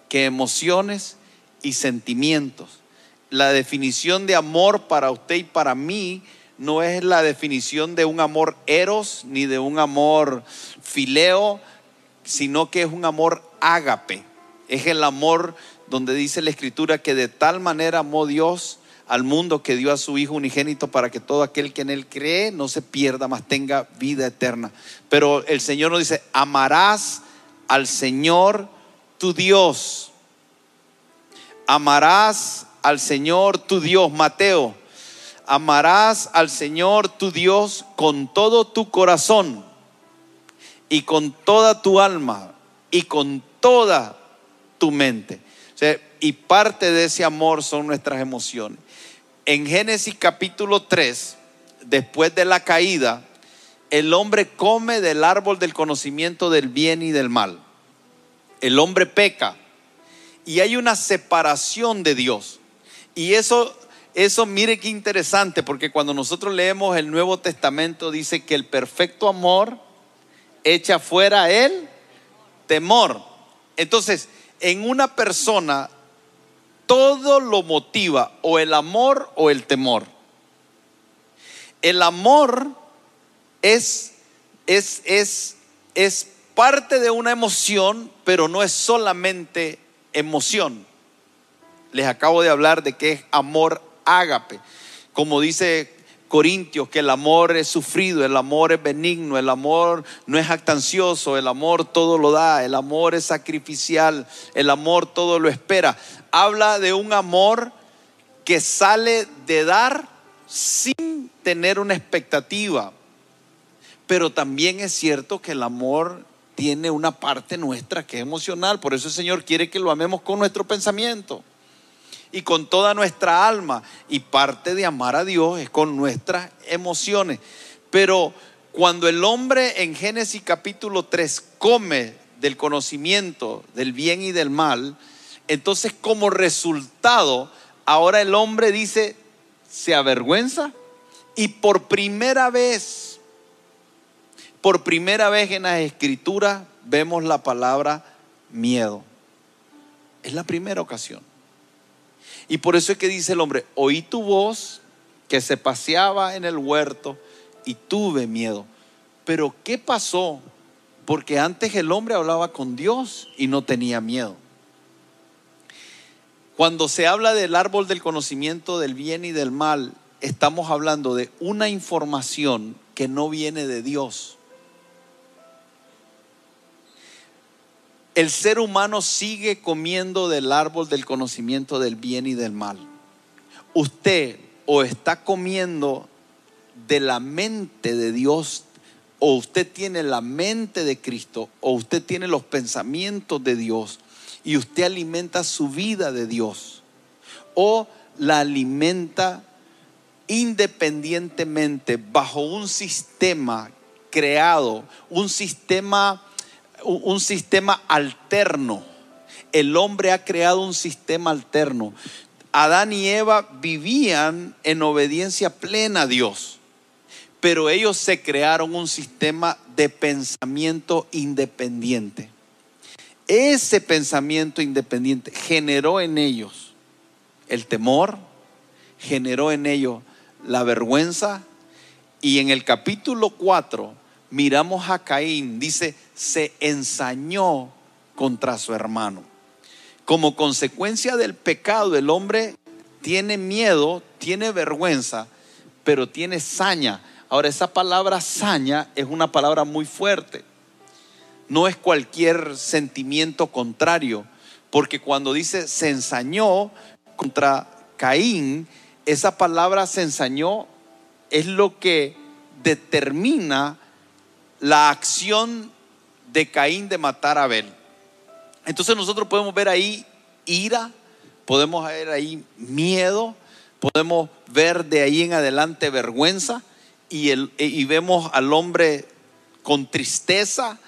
que emociones y sentimientos. La definición de amor para usted y para mí no es la definición de un amor eros ni de un amor fileo, sino que es un amor ágape. Es el amor donde dice la escritura que de tal manera amó Dios al mundo que dio a su Hijo unigénito para que todo aquel que en Él cree no se pierda, mas tenga vida eterna. Pero el Señor nos dice, amarás al Señor tu Dios. Amarás al Señor tu Dios, Mateo. Amarás al Señor tu Dios con todo tu corazón y con toda tu alma y con toda tu mente. Y parte de ese amor son nuestras emociones en Génesis capítulo 3, después de la caída, el hombre come del árbol del conocimiento del bien y del mal. El hombre peca y hay una separación de Dios. Y eso, eso mire qué interesante, porque cuando nosotros leemos el Nuevo Testamento dice que el perfecto amor echa fuera el temor. Entonces, en una persona todo lo motiva o el amor o el temor. El amor es, es, es, es parte de una emoción, pero no es solamente emoción. Les acabo de hablar de que es amor ágape. Como dice Corintios, que el amor es sufrido, el amor es benigno, el amor no es actancioso, el amor todo lo da, el amor es sacrificial, el amor todo lo espera habla de un amor que sale de dar sin tener una expectativa. Pero también es cierto que el amor tiene una parte nuestra que es emocional. Por eso el Señor quiere que lo amemos con nuestro pensamiento y con toda nuestra alma. Y parte de amar a Dios es con nuestras emociones. Pero cuando el hombre en Génesis capítulo 3 come del conocimiento del bien y del mal, entonces, como resultado, ahora el hombre dice, se avergüenza y por primera vez, por primera vez en las escrituras vemos la palabra miedo. Es la primera ocasión. Y por eso es que dice el hombre, oí tu voz que se paseaba en el huerto y tuve miedo. Pero ¿qué pasó? Porque antes el hombre hablaba con Dios y no tenía miedo. Cuando se habla del árbol del conocimiento del bien y del mal, estamos hablando de una información que no viene de Dios. El ser humano sigue comiendo del árbol del conocimiento del bien y del mal. Usted o está comiendo de la mente de Dios, o usted tiene la mente de Cristo, o usted tiene los pensamientos de Dios, y usted alimenta su vida de Dios o la alimenta independientemente bajo un sistema creado, un sistema un sistema alterno. El hombre ha creado un sistema alterno. Adán y Eva vivían en obediencia plena a Dios, pero ellos se crearon un sistema de pensamiento independiente. Ese pensamiento independiente generó en ellos el temor, generó en ellos la vergüenza y en el capítulo 4 miramos a Caín, dice, se ensañó contra su hermano. Como consecuencia del pecado, el hombre tiene miedo, tiene vergüenza, pero tiene saña. Ahora, esa palabra saña es una palabra muy fuerte no es cualquier sentimiento contrario, porque cuando dice se ensañó contra Caín, esa palabra se ensañó es lo que determina la acción de Caín de matar a Abel. Entonces nosotros podemos ver ahí ira, podemos ver ahí miedo, podemos ver de ahí en adelante vergüenza y, el, y vemos al hombre con tristeza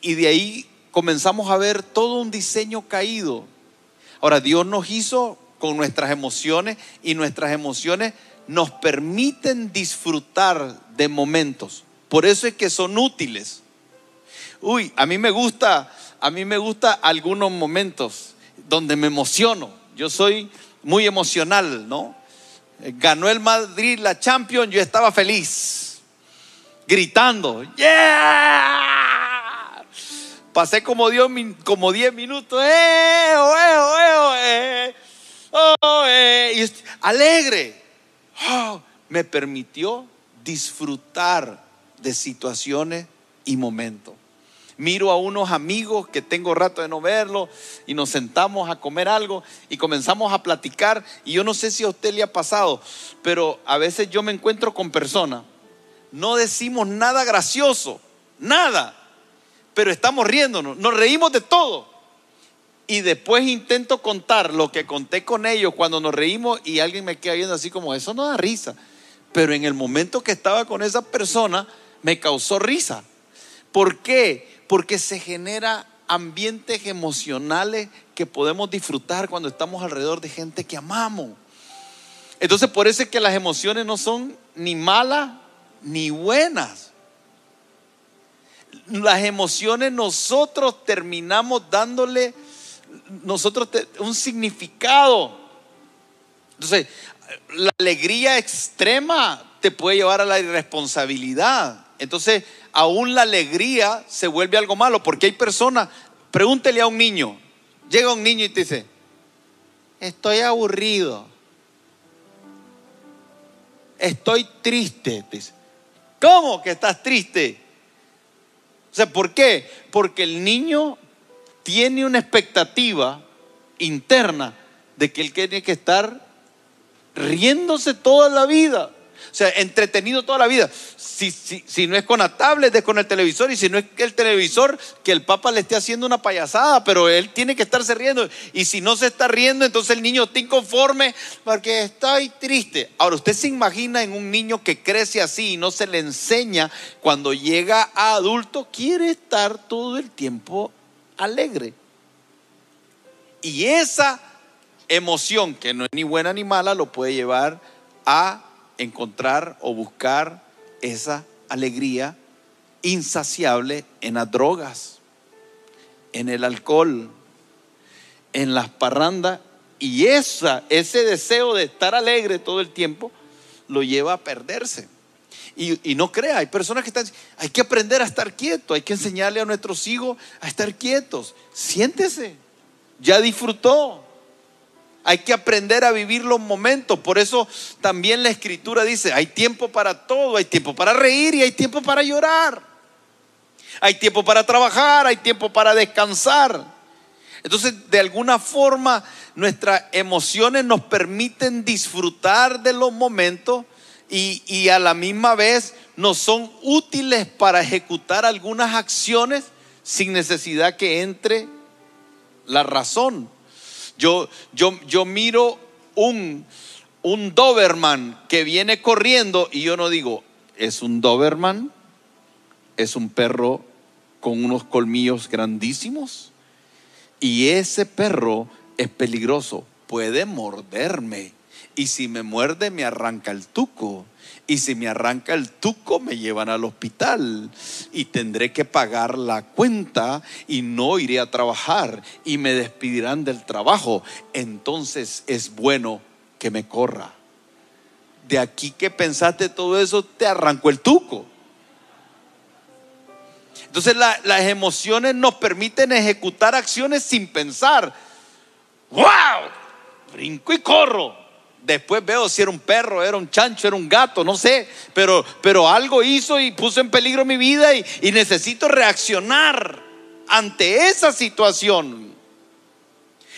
y de ahí comenzamos a ver todo un diseño caído. Ahora, Dios nos hizo con nuestras emociones y nuestras emociones nos permiten disfrutar de momentos. Por eso es que son útiles. Uy, a mí me gusta, a mí me gusta algunos momentos donde me emociono. Yo soy muy emocional, ¿no? Ganó el Madrid la Champions, yo estaba feliz, gritando, ¡Yeah! Pasé como 10 como minutos, ¡eh! ¡Oh, eh, oh, eh, oh, eh! ¡Oh, eh! Y alegre. Oh, me permitió disfrutar de situaciones y momentos. Miro a unos amigos que tengo rato de no verlos y nos sentamos a comer algo y comenzamos a platicar y yo no sé si a usted le ha pasado, pero a veces yo me encuentro con personas, no decimos nada gracioso, nada, pero estamos riéndonos, nos reímos de todo. Y después intento contar lo que conté con ellos cuando nos reímos y alguien me queda viendo así como, eso no da risa. Pero en el momento que estaba con esa persona, me causó risa. ¿Por qué? Porque se genera ambientes emocionales que podemos disfrutar cuando estamos alrededor de gente que amamos. Entonces por eso es que las emociones no son ni malas ni buenas. Las emociones nosotros terminamos dándole nosotros un significado. Entonces, la alegría extrema te puede llevar a la irresponsabilidad. Entonces, aún la alegría se vuelve algo malo, porque hay personas, pregúntele a un niño, llega un niño y te dice, estoy aburrido, estoy triste. dice, ¿cómo que estás triste? O sea, ¿por qué? Porque el niño tiene una expectativa interna de que él tiene que estar riéndose toda la vida. O sea, entretenido toda la vida. Si, si, no es con la tablet, es con el televisor. Y si no es que el televisor, que el papá le esté haciendo una payasada, pero él tiene que estarse riendo. Y si no se está riendo, entonces el niño está inconforme porque estoy triste. Ahora, usted se imagina en un niño que crece así y no se le enseña, cuando llega a adulto, quiere estar todo el tiempo alegre. Y esa emoción, que no es ni buena ni mala, lo puede llevar a encontrar o buscar esa alegría insaciable en las drogas, en el alcohol, en las parrandas. Y esa, ese deseo de estar alegre todo el tiempo lo lleva a perderse. Y, no crea, hay personas que están, hay que aprender a estar quieto, hay que enseñarle a nuestros hijos a estar quietos. Siéntese, ya disfrutó. Hay que aprender a vivir los momentos. Por eso también la escritura dice, hay tiempo para todo, hay tiempo para reír y hay tiempo para llorar. Hay tiempo para trabajar, hay tiempo para descansar. Entonces, de alguna forma, nuestras emociones nos permiten disfrutar de los momentos y, a la misma vez nos son útiles para ejecutar algunas acciones sin necesidad que entre la razón. Yo, yo, yo miro un, un Doberman que viene corriendo y yo no digo, es un Doberman, es un perro con unos colmillos grandísimos y ese perro es peligroso, puede morderme. Y si me muerde me arranca el tuco. Y si me arranca el tuco me llevan al hospital y tendré que pagar la cuenta y no iré a trabajar y me despedirán del trabajo. Entonces es bueno que me corra. De aquí que pensaste todo eso, te arrancó el tuco. Entonces las emociones nos permiten ejecutar acciones sin pensar. ¡Wow! Brinco y corro. Después veo si era un perro, era un chancho, era un gato, no sé, pero, pero algo hizo y puso en peligro mi vida y, necesito reaccionar ante esa situación.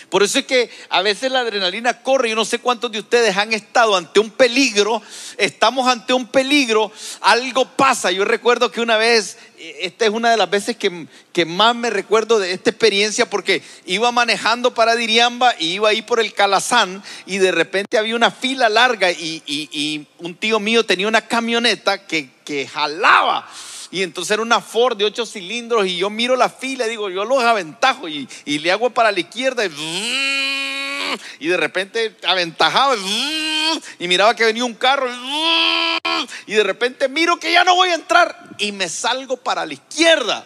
Por eso es que a veces la adrenalina corre. Yo no sé cuántos de ustedes han estado ante un peligro. Estamos ante un peligro. Algo pasa. Yo recuerdo que una vez, esta es una de las veces que, que más me recuerdo de esta experiencia porque iba manejando para Diriamba y iba ahí por el Calazán y de repente había una fila larga y, y- un tío mío tenía una camioneta que, que jalaba. Y entonces era una Ford de ocho cilindros y yo miro la fila y digo, yo los aventajo y, y le hago para la izquierda y, y de repente aventajaba y miraba que venía un carro y de repente miro que ya no voy a entrar y me salgo para la izquierda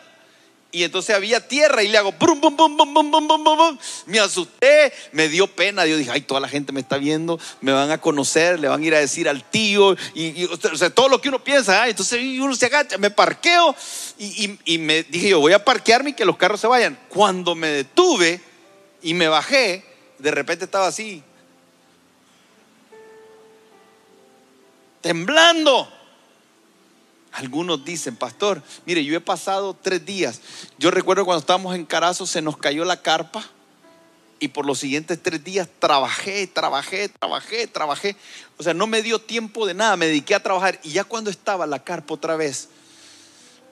y entonces había tierra y le hago brum, brum, brum, Me asusté, me dio pena. Yo dije, ay, toda la gente me está viendo, me van a conocer, le van a ir a decir al tío, y, todo lo que uno piensa. ¿eh? Entonces uno se agacha, me parqueo y, y me dije, yo voy a parquearme y que los carros se vayan. Cuando me detuve y me bajé, de repente estaba así, temblando. Algunos dicen, pastor, mire, yo he pasado tres días. Yo recuerdo cuando estábamos en Carazo, se nos cayó la carpa y por los siguientes tres días trabajé, trabajé, trabajé, trabajé. O sea, no me dio tiempo de nada, me dediqué a trabajar y ya cuando estaba la carpa otra vez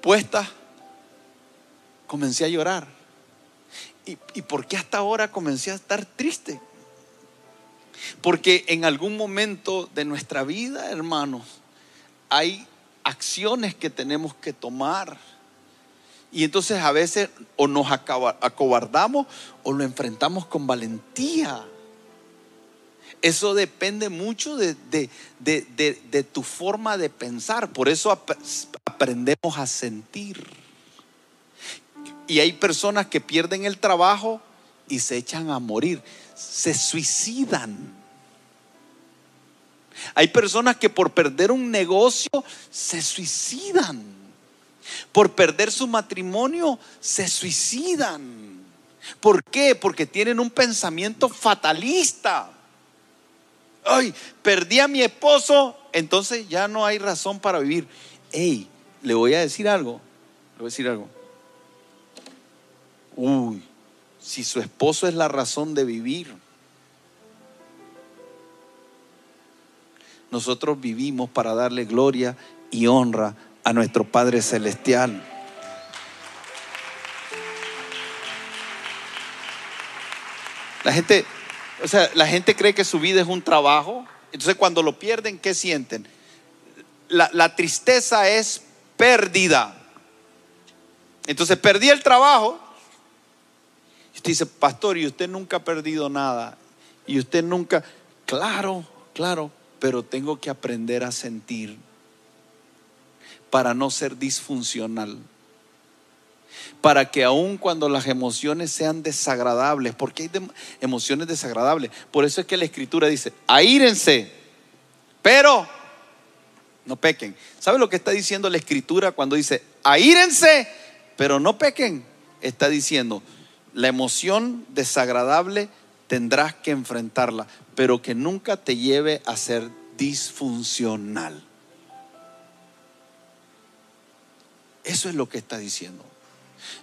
puesta, comencé a llorar. ¿Y, y por qué hasta ahora comencé a estar triste? Porque en algún momento de nuestra vida, hermanos, hay acciones que tenemos que tomar. Y entonces a veces o nos acobardamos o lo enfrentamos con valentía. Eso depende mucho de, de- de- de- tu forma de pensar. Por eso ap- aprendemos a sentir. Y hay personas que pierden el trabajo y se echan a morir. Se suicidan. Hay personas que por perder un negocio se suicidan. Por perder su matrimonio se suicidan. ¿Por qué? Porque tienen un pensamiento fatalista. Ay, perdí a mi esposo, entonces ya no hay razón para vivir. Ey, le voy a decir algo. Le voy a decir algo. Uy, si su esposo es la razón de vivir, nosotros vivimos para darle gloria y honra a nuestro Padre Celestial. La gente, o sea, la gente cree que su vida es un trabajo. Entonces cuando lo pierden, ¿qué sienten? La, la tristeza es pérdida. Entonces perdí el trabajo. Y usted dice, pastor, y usted nunca ha perdido nada. Y usted nunca, claro, claro, pero tengo que aprender a sentir para no ser disfuncional. Para que aun cuando las emociones sean desagradables, porque hay emociones desagradables, por eso es que la escritura dice, aírense, pero no pequen. ¿Sabe lo que está diciendo la escritura cuando dice, aírense, pero no pequen? Está diciendo, la emoción desagradable tendrás que enfrentarla, pero que nunca te lleve a ser disfuncional. Eso es lo que está diciendo.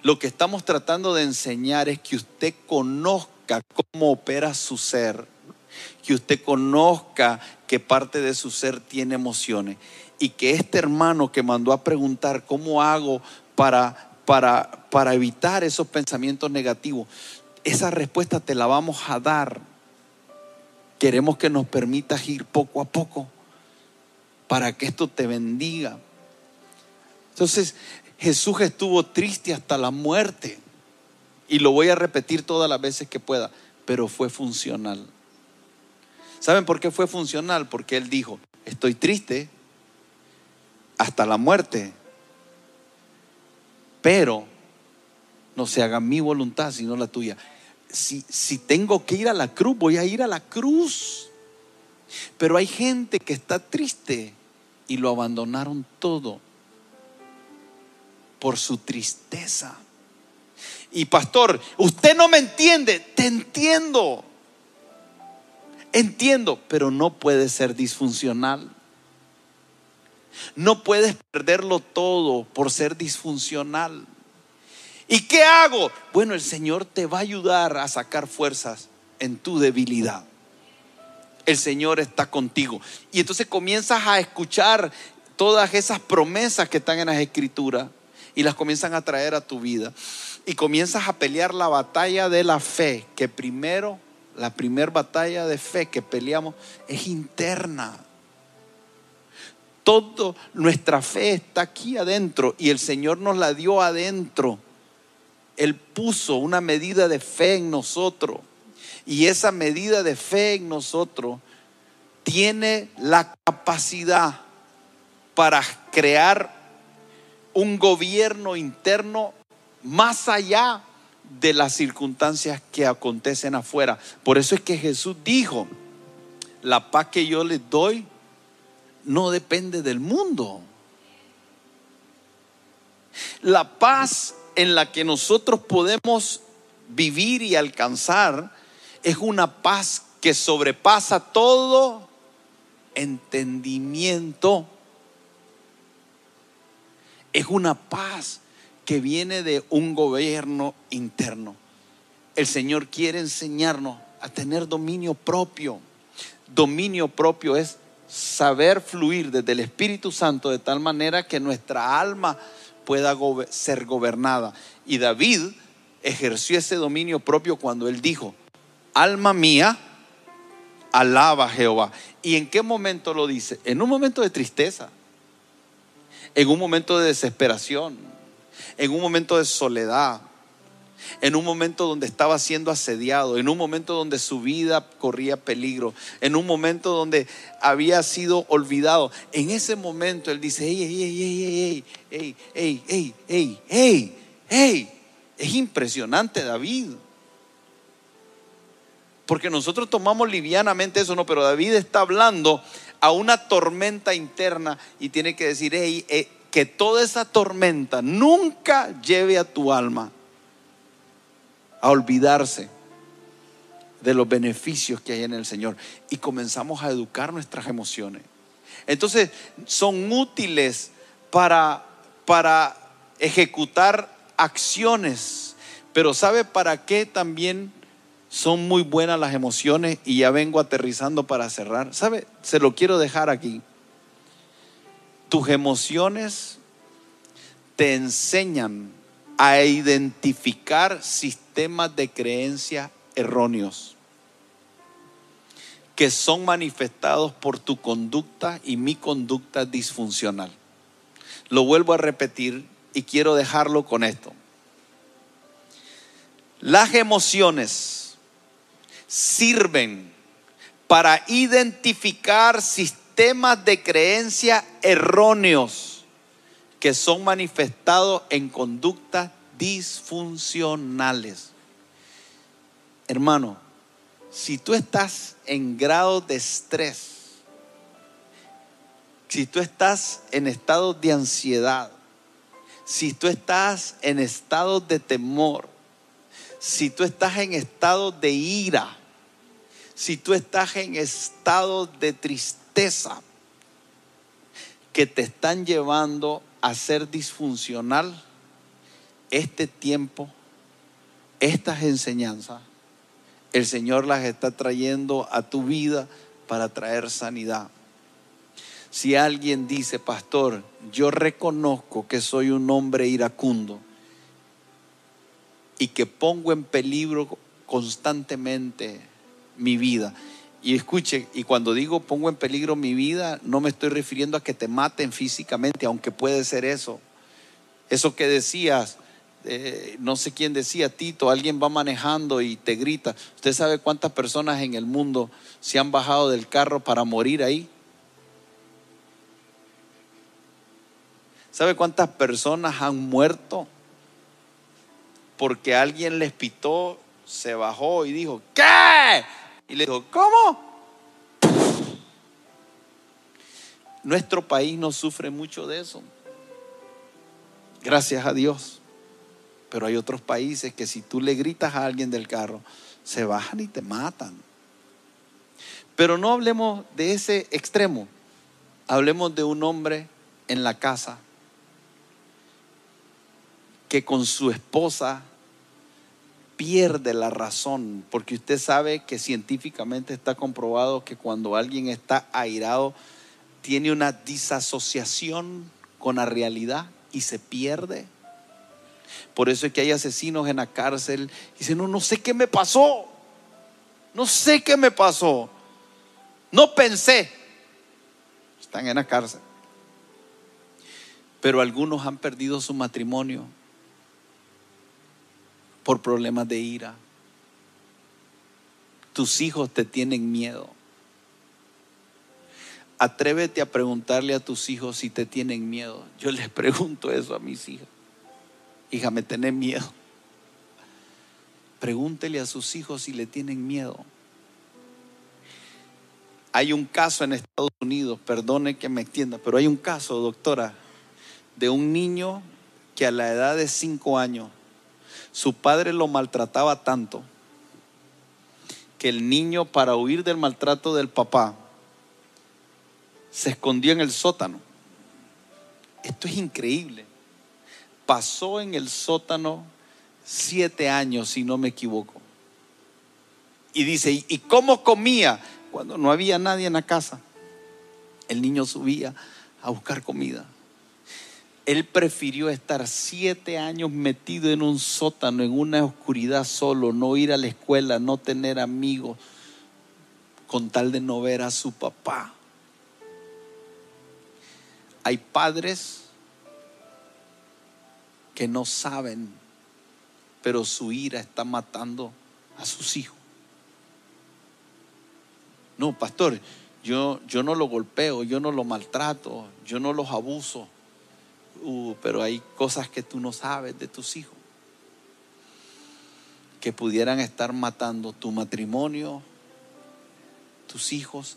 Lo que estamos tratando de enseñar es que usted conozca cómo opera su ser, que usted conozca que parte de su ser tiene emociones y que este hermano que mandó a preguntar cómo hago para, para, para evitar esos pensamientos negativos, esa respuesta te la vamos a dar. Queremos que nos permitas ir poco a poco para que esto te bendiga. Entonces, Jesús estuvo triste hasta la muerte. Y lo voy a repetir todas las veces que pueda, pero fue funcional. ¿Saben por qué fue funcional? Porque Él dijo, estoy triste hasta la muerte, pero no se haga mi voluntad, sino la tuya. Si, tengo que ir a la cruz, voy a ir a la cruz. Pero hay gente que está triste y lo abandonaron todo por su tristeza. Y pastor, usted no me entiende, te entiendo. Entiendo, pero no puede ser disfuncional. No puedes perderlo todo por ser disfuncional. ¿Y qué hago? Bueno, el Señor te va a ayudar a sacar fuerzas, en tu debilidad. El Señor está contigo. Y entonces comienzas a escuchar todas esas promesas que están en las escrituras y las comienzan a traer a tu vida. Y comienzas a pelear la batalla de la fe, que primero, la primera batalla de fe que peleamos es interna. Toda nuestra fe está aquí adentro y el Señor nos la dio adentro. Él puso una medida de fe en nosotros y esa medida de fe en nosotros tiene la capacidad para crear un gobierno interno más allá de las circunstancias que acontecen afuera. Por eso es que Jesús dijo, la paz que yo les doy no depende del mundo. La paz en la que nosotros podemos vivir y alcanzar es una paz que sobrepasa todo entendimiento. Es una paz que viene de un gobierno interno. El Señor quiere enseñarnos a tener dominio propio. Dominio propio es saber fluir desde el Espíritu Santo de tal manera que nuestra alma pueda ser gobernada. Y David ejerció ese dominio propio cuando él dijo, alma mía, alaba a Jehová. ¿Y en qué momento lo dice? En un momento de tristeza, en un momento de desesperación, en un momento de soledad, en un momento donde estaba siendo asediado, en un momento donde su vida corría peligro, en un momento donde había sido olvidado. En ese momento él dice, hey, hey, hey, hey, hey, hey, hey, hey, hey, Es impresionante David. Porque nosotros tomamos livianamente eso, no, pero David está hablando a una tormenta interna y tiene que decir, eh, que toda esa tormenta nunca lleve a tu alma a olvidarse de los beneficios que hay en el Señor y comenzamos a educar nuestras emociones. Entonces, son útiles para, para ejecutar acciones, pero ¿sabe para qué también son muy buenas las emociones? Y ya vengo aterrizando para cerrar. ¿Sabe? Se lo quiero dejar aquí. Tus emociones te enseñan a identificar sistemas de creencia erróneos que son manifestados por tu conducta y mi conducta disfuncional. Lo vuelvo a repetir y quiero dejarlo con esto. Las emociones sirven para identificar sistemas de creencia erróneos que son manifestados en conductas disfuncionales. Hermano, si tú estás en grado de estrés, si tú estás en estado de ansiedad, si tú estás en estado de temor, si tú estás en estado de ira, si tú estás en estado de tristeza, que te están llevando a ser disfuncional, este tiempo, estas enseñanzas, el Señor las está trayendo a tu vida para traer sanidad. Si alguien dice, pastor, yo reconozco que soy un hombre iracundo y que pongo en peligro constantemente mi vida, y escuche, y cuando digo pongo en peligro mi vida, no me estoy refiriendo a que te maten físicamente, aunque puede ser eso. Eso que decías, eh, no sé quién decía, Tito, alguien va manejando y te grita. ¿Usted sabe cuántas personas en el mundo se han bajado del carro para morir ahí? ¿Sabe cuántas personas han muerto? Porque alguien les pitó, se bajó y dijo, ¿qué? Y le dijo, ¿cómo? Nuestro país no sufre mucho de eso. Gracias a Dios. Pero hay otros países que si tú le gritas a alguien del carro, se bajan y te matan. Pero no hablemos de ese extremo. Hablemos de un hombre en la casa que con su esposa pierde la razón, porque usted sabe que científicamente está comprobado que cuando alguien está airado, tiene una disasociación con la realidad y se pierde. Por eso es que hay asesinos en la cárcel dicen, no, no sé qué me pasó, no sé qué me pasó, no pensé. Están en la cárcel. Pero algunos han perdido su matrimonio por problemas de ira. Tus hijos te tienen miedo. Atrévete a preguntarle a tus hijos si te tienen miedo. Yo les pregunto eso a mis hijas. Hija, ¿me tenés miedo? Pregúntele a sus hijos si le tienen miedo. Hay un caso en Estados Unidos, perdone que me extienda, pero hay un caso, doctora, de un niño que a la edad de cinco años su padre lo maltrataba tanto que el niño para huir del maltrato del papá se escondió en el sótano. Esto es increíble. Pasó en el sótano siete años, si no me equivoco. Y dice, ¿y cómo comía? Cuando no había nadie en la casa. El niño subía a buscar comida. Él prefirió estar siete años metido en un sótano, en una oscuridad solo, no ir a la escuela, no tener amigos, con tal de no ver a su papá. Hay padres que no saben, pero su ira está matando a sus hijos. No, pastor, yo, yo no lo golpeo, yo no lo maltrato, yo no los abuso. Uh, pero hay cosas que tú no sabes de tus hijos que pudieran estar matando tu matrimonio, tus hijos.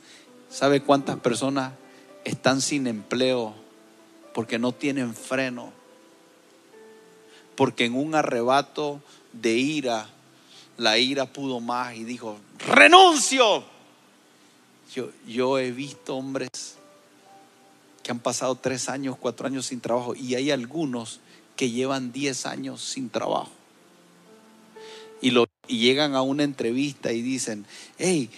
¿Sabe cuántas personas están sin empleo porque no tienen freno? Porque en un arrebato de ira, la ira pudo más y dijo, renuncio. Yo, he visto hombres que han pasado tres años, cuatro años sin trabajo y hay algunos que llevan diez años sin trabajo. Y, llegan a una entrevista y dicen, hey,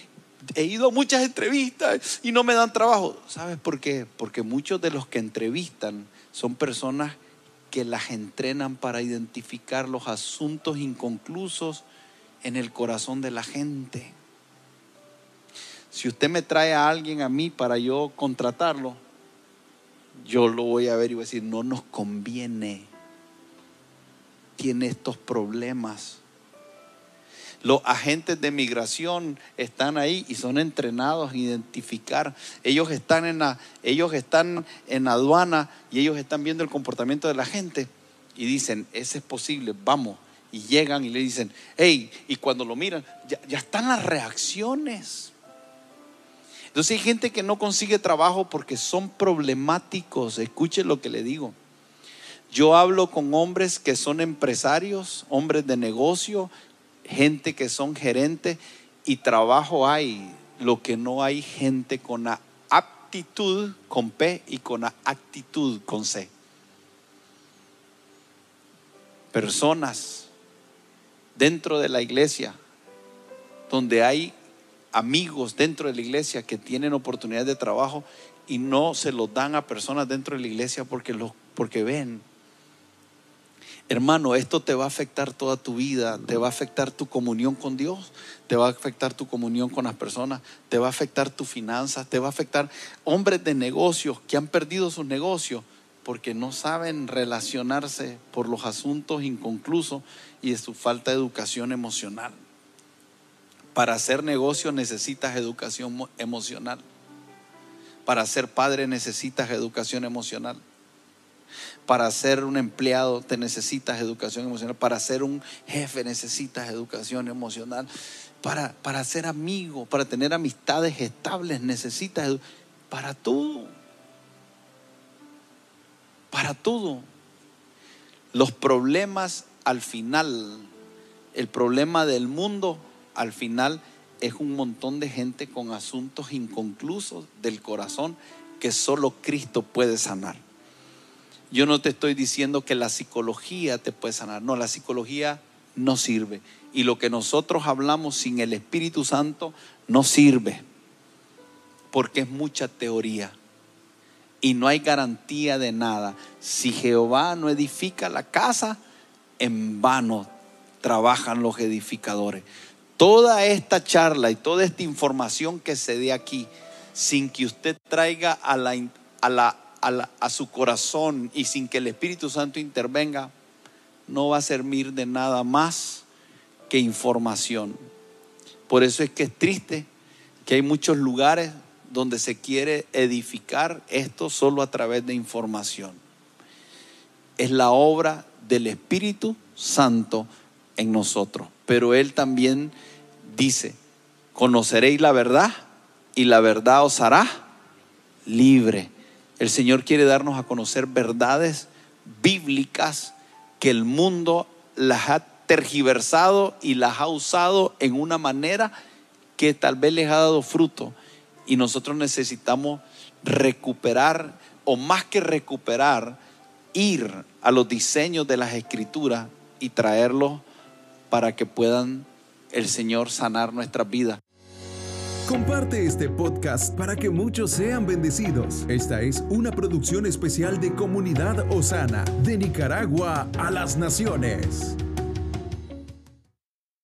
he ido a muchas entrevistas y no me dan trabajo. ¿Sabes por qué? Porque muchos de los que entrevistan son personas las entrenan para identificar los asuntos inconclusos en el corazón de la gente. Si usted me trae a alguien a mí para yo contratarlo, yo lo voy a ver y voy a decir, no nos conviene. Tiene estos problemas. Los agentes de migración están ahí y son entrenados a identificar. Ellos están en la, ellos están en aduana y ellos están viendo el comportamiento de la gente y dicen, ese es posible, vamos. Y llegan y le dicen, hey, y cuando lo miran, ya, ya están las reacciones. Entonces hay gente que no consigue trabajo porque son problemáticos. Escuche lo que le digo. Yo hablo con hombres que son empresarios, hombres de negocio, gente que son gerentes y trabajo hay. Lo que no hay gente con la aptitud con P y con la actitud con C. Personas dentro de la iglesia donde hay amigos dentro de la iglesia que tienen oportunidades de trabajo y no se los dan a personas dentro de la iglesia porque, los, porque ven. Hermano, esto te va a afectar toda tu vida, te va a afectar tu comunión con Dios, te va a afectar tu comunión con las personas, te va a afectar tu finanzas, te va a afectar hombres de negocios que han perdido sus negocios porque no saben relacionarse por los asuntos inconclusos y de su falta de educación emocional. Para hacer negocio necesitas educación emocional. Para ser padre necesitas educación emocional. Para ser un empleado te necesitas educación emocional. Para ser un jefe necesitas educación emocional. Para, para ser amigo, para tener amistades estables necesitas para todo. Para todo. Los problemas al final, el problema del mundo al final es un montón de gente con asuntos inconclusos del corazón que solo Cristo puede sanar. Yo no te estoy diciendo que la psicología te puede sanar, no, la psicología no sirve. Y lo que nosotros hablamos sin el Espíritu Santo no sirve, porque es mucha teoría y no hay garantía de nada. Si Jehová no edifica la casa, en vano trabajan los edificadores. Toda esta charla y toda esta información que se dé aquí, sin que usted traiga a, la, a, su corazón y sin que el Espíritu Santo intervenga, no va a servir de nada más que información. Por eso es que es triste que hay muchos lugares donde se quiere edificar esto solo a través de información. Es la obra del Espíritu Santo en nosotros. Pero Él también dice, conoceréis la verdad y la verdad os hará libre. El Señor quiere darnos a conocer verdades bíblicas que el mundo las ha tergiversado y las ha usado en una manera que tal vez les ha dado fruto y nosotros necesitamos recuperar, o más que recuperar, ir a los diseños de las escrituras y traerlos para que puedan el Señor sanar nuestras vidas. Comparte este podcast para que muchos sean bendecidos. Esta es una producción especial de Comunidad Osana, de Nicaragua a las Naciones.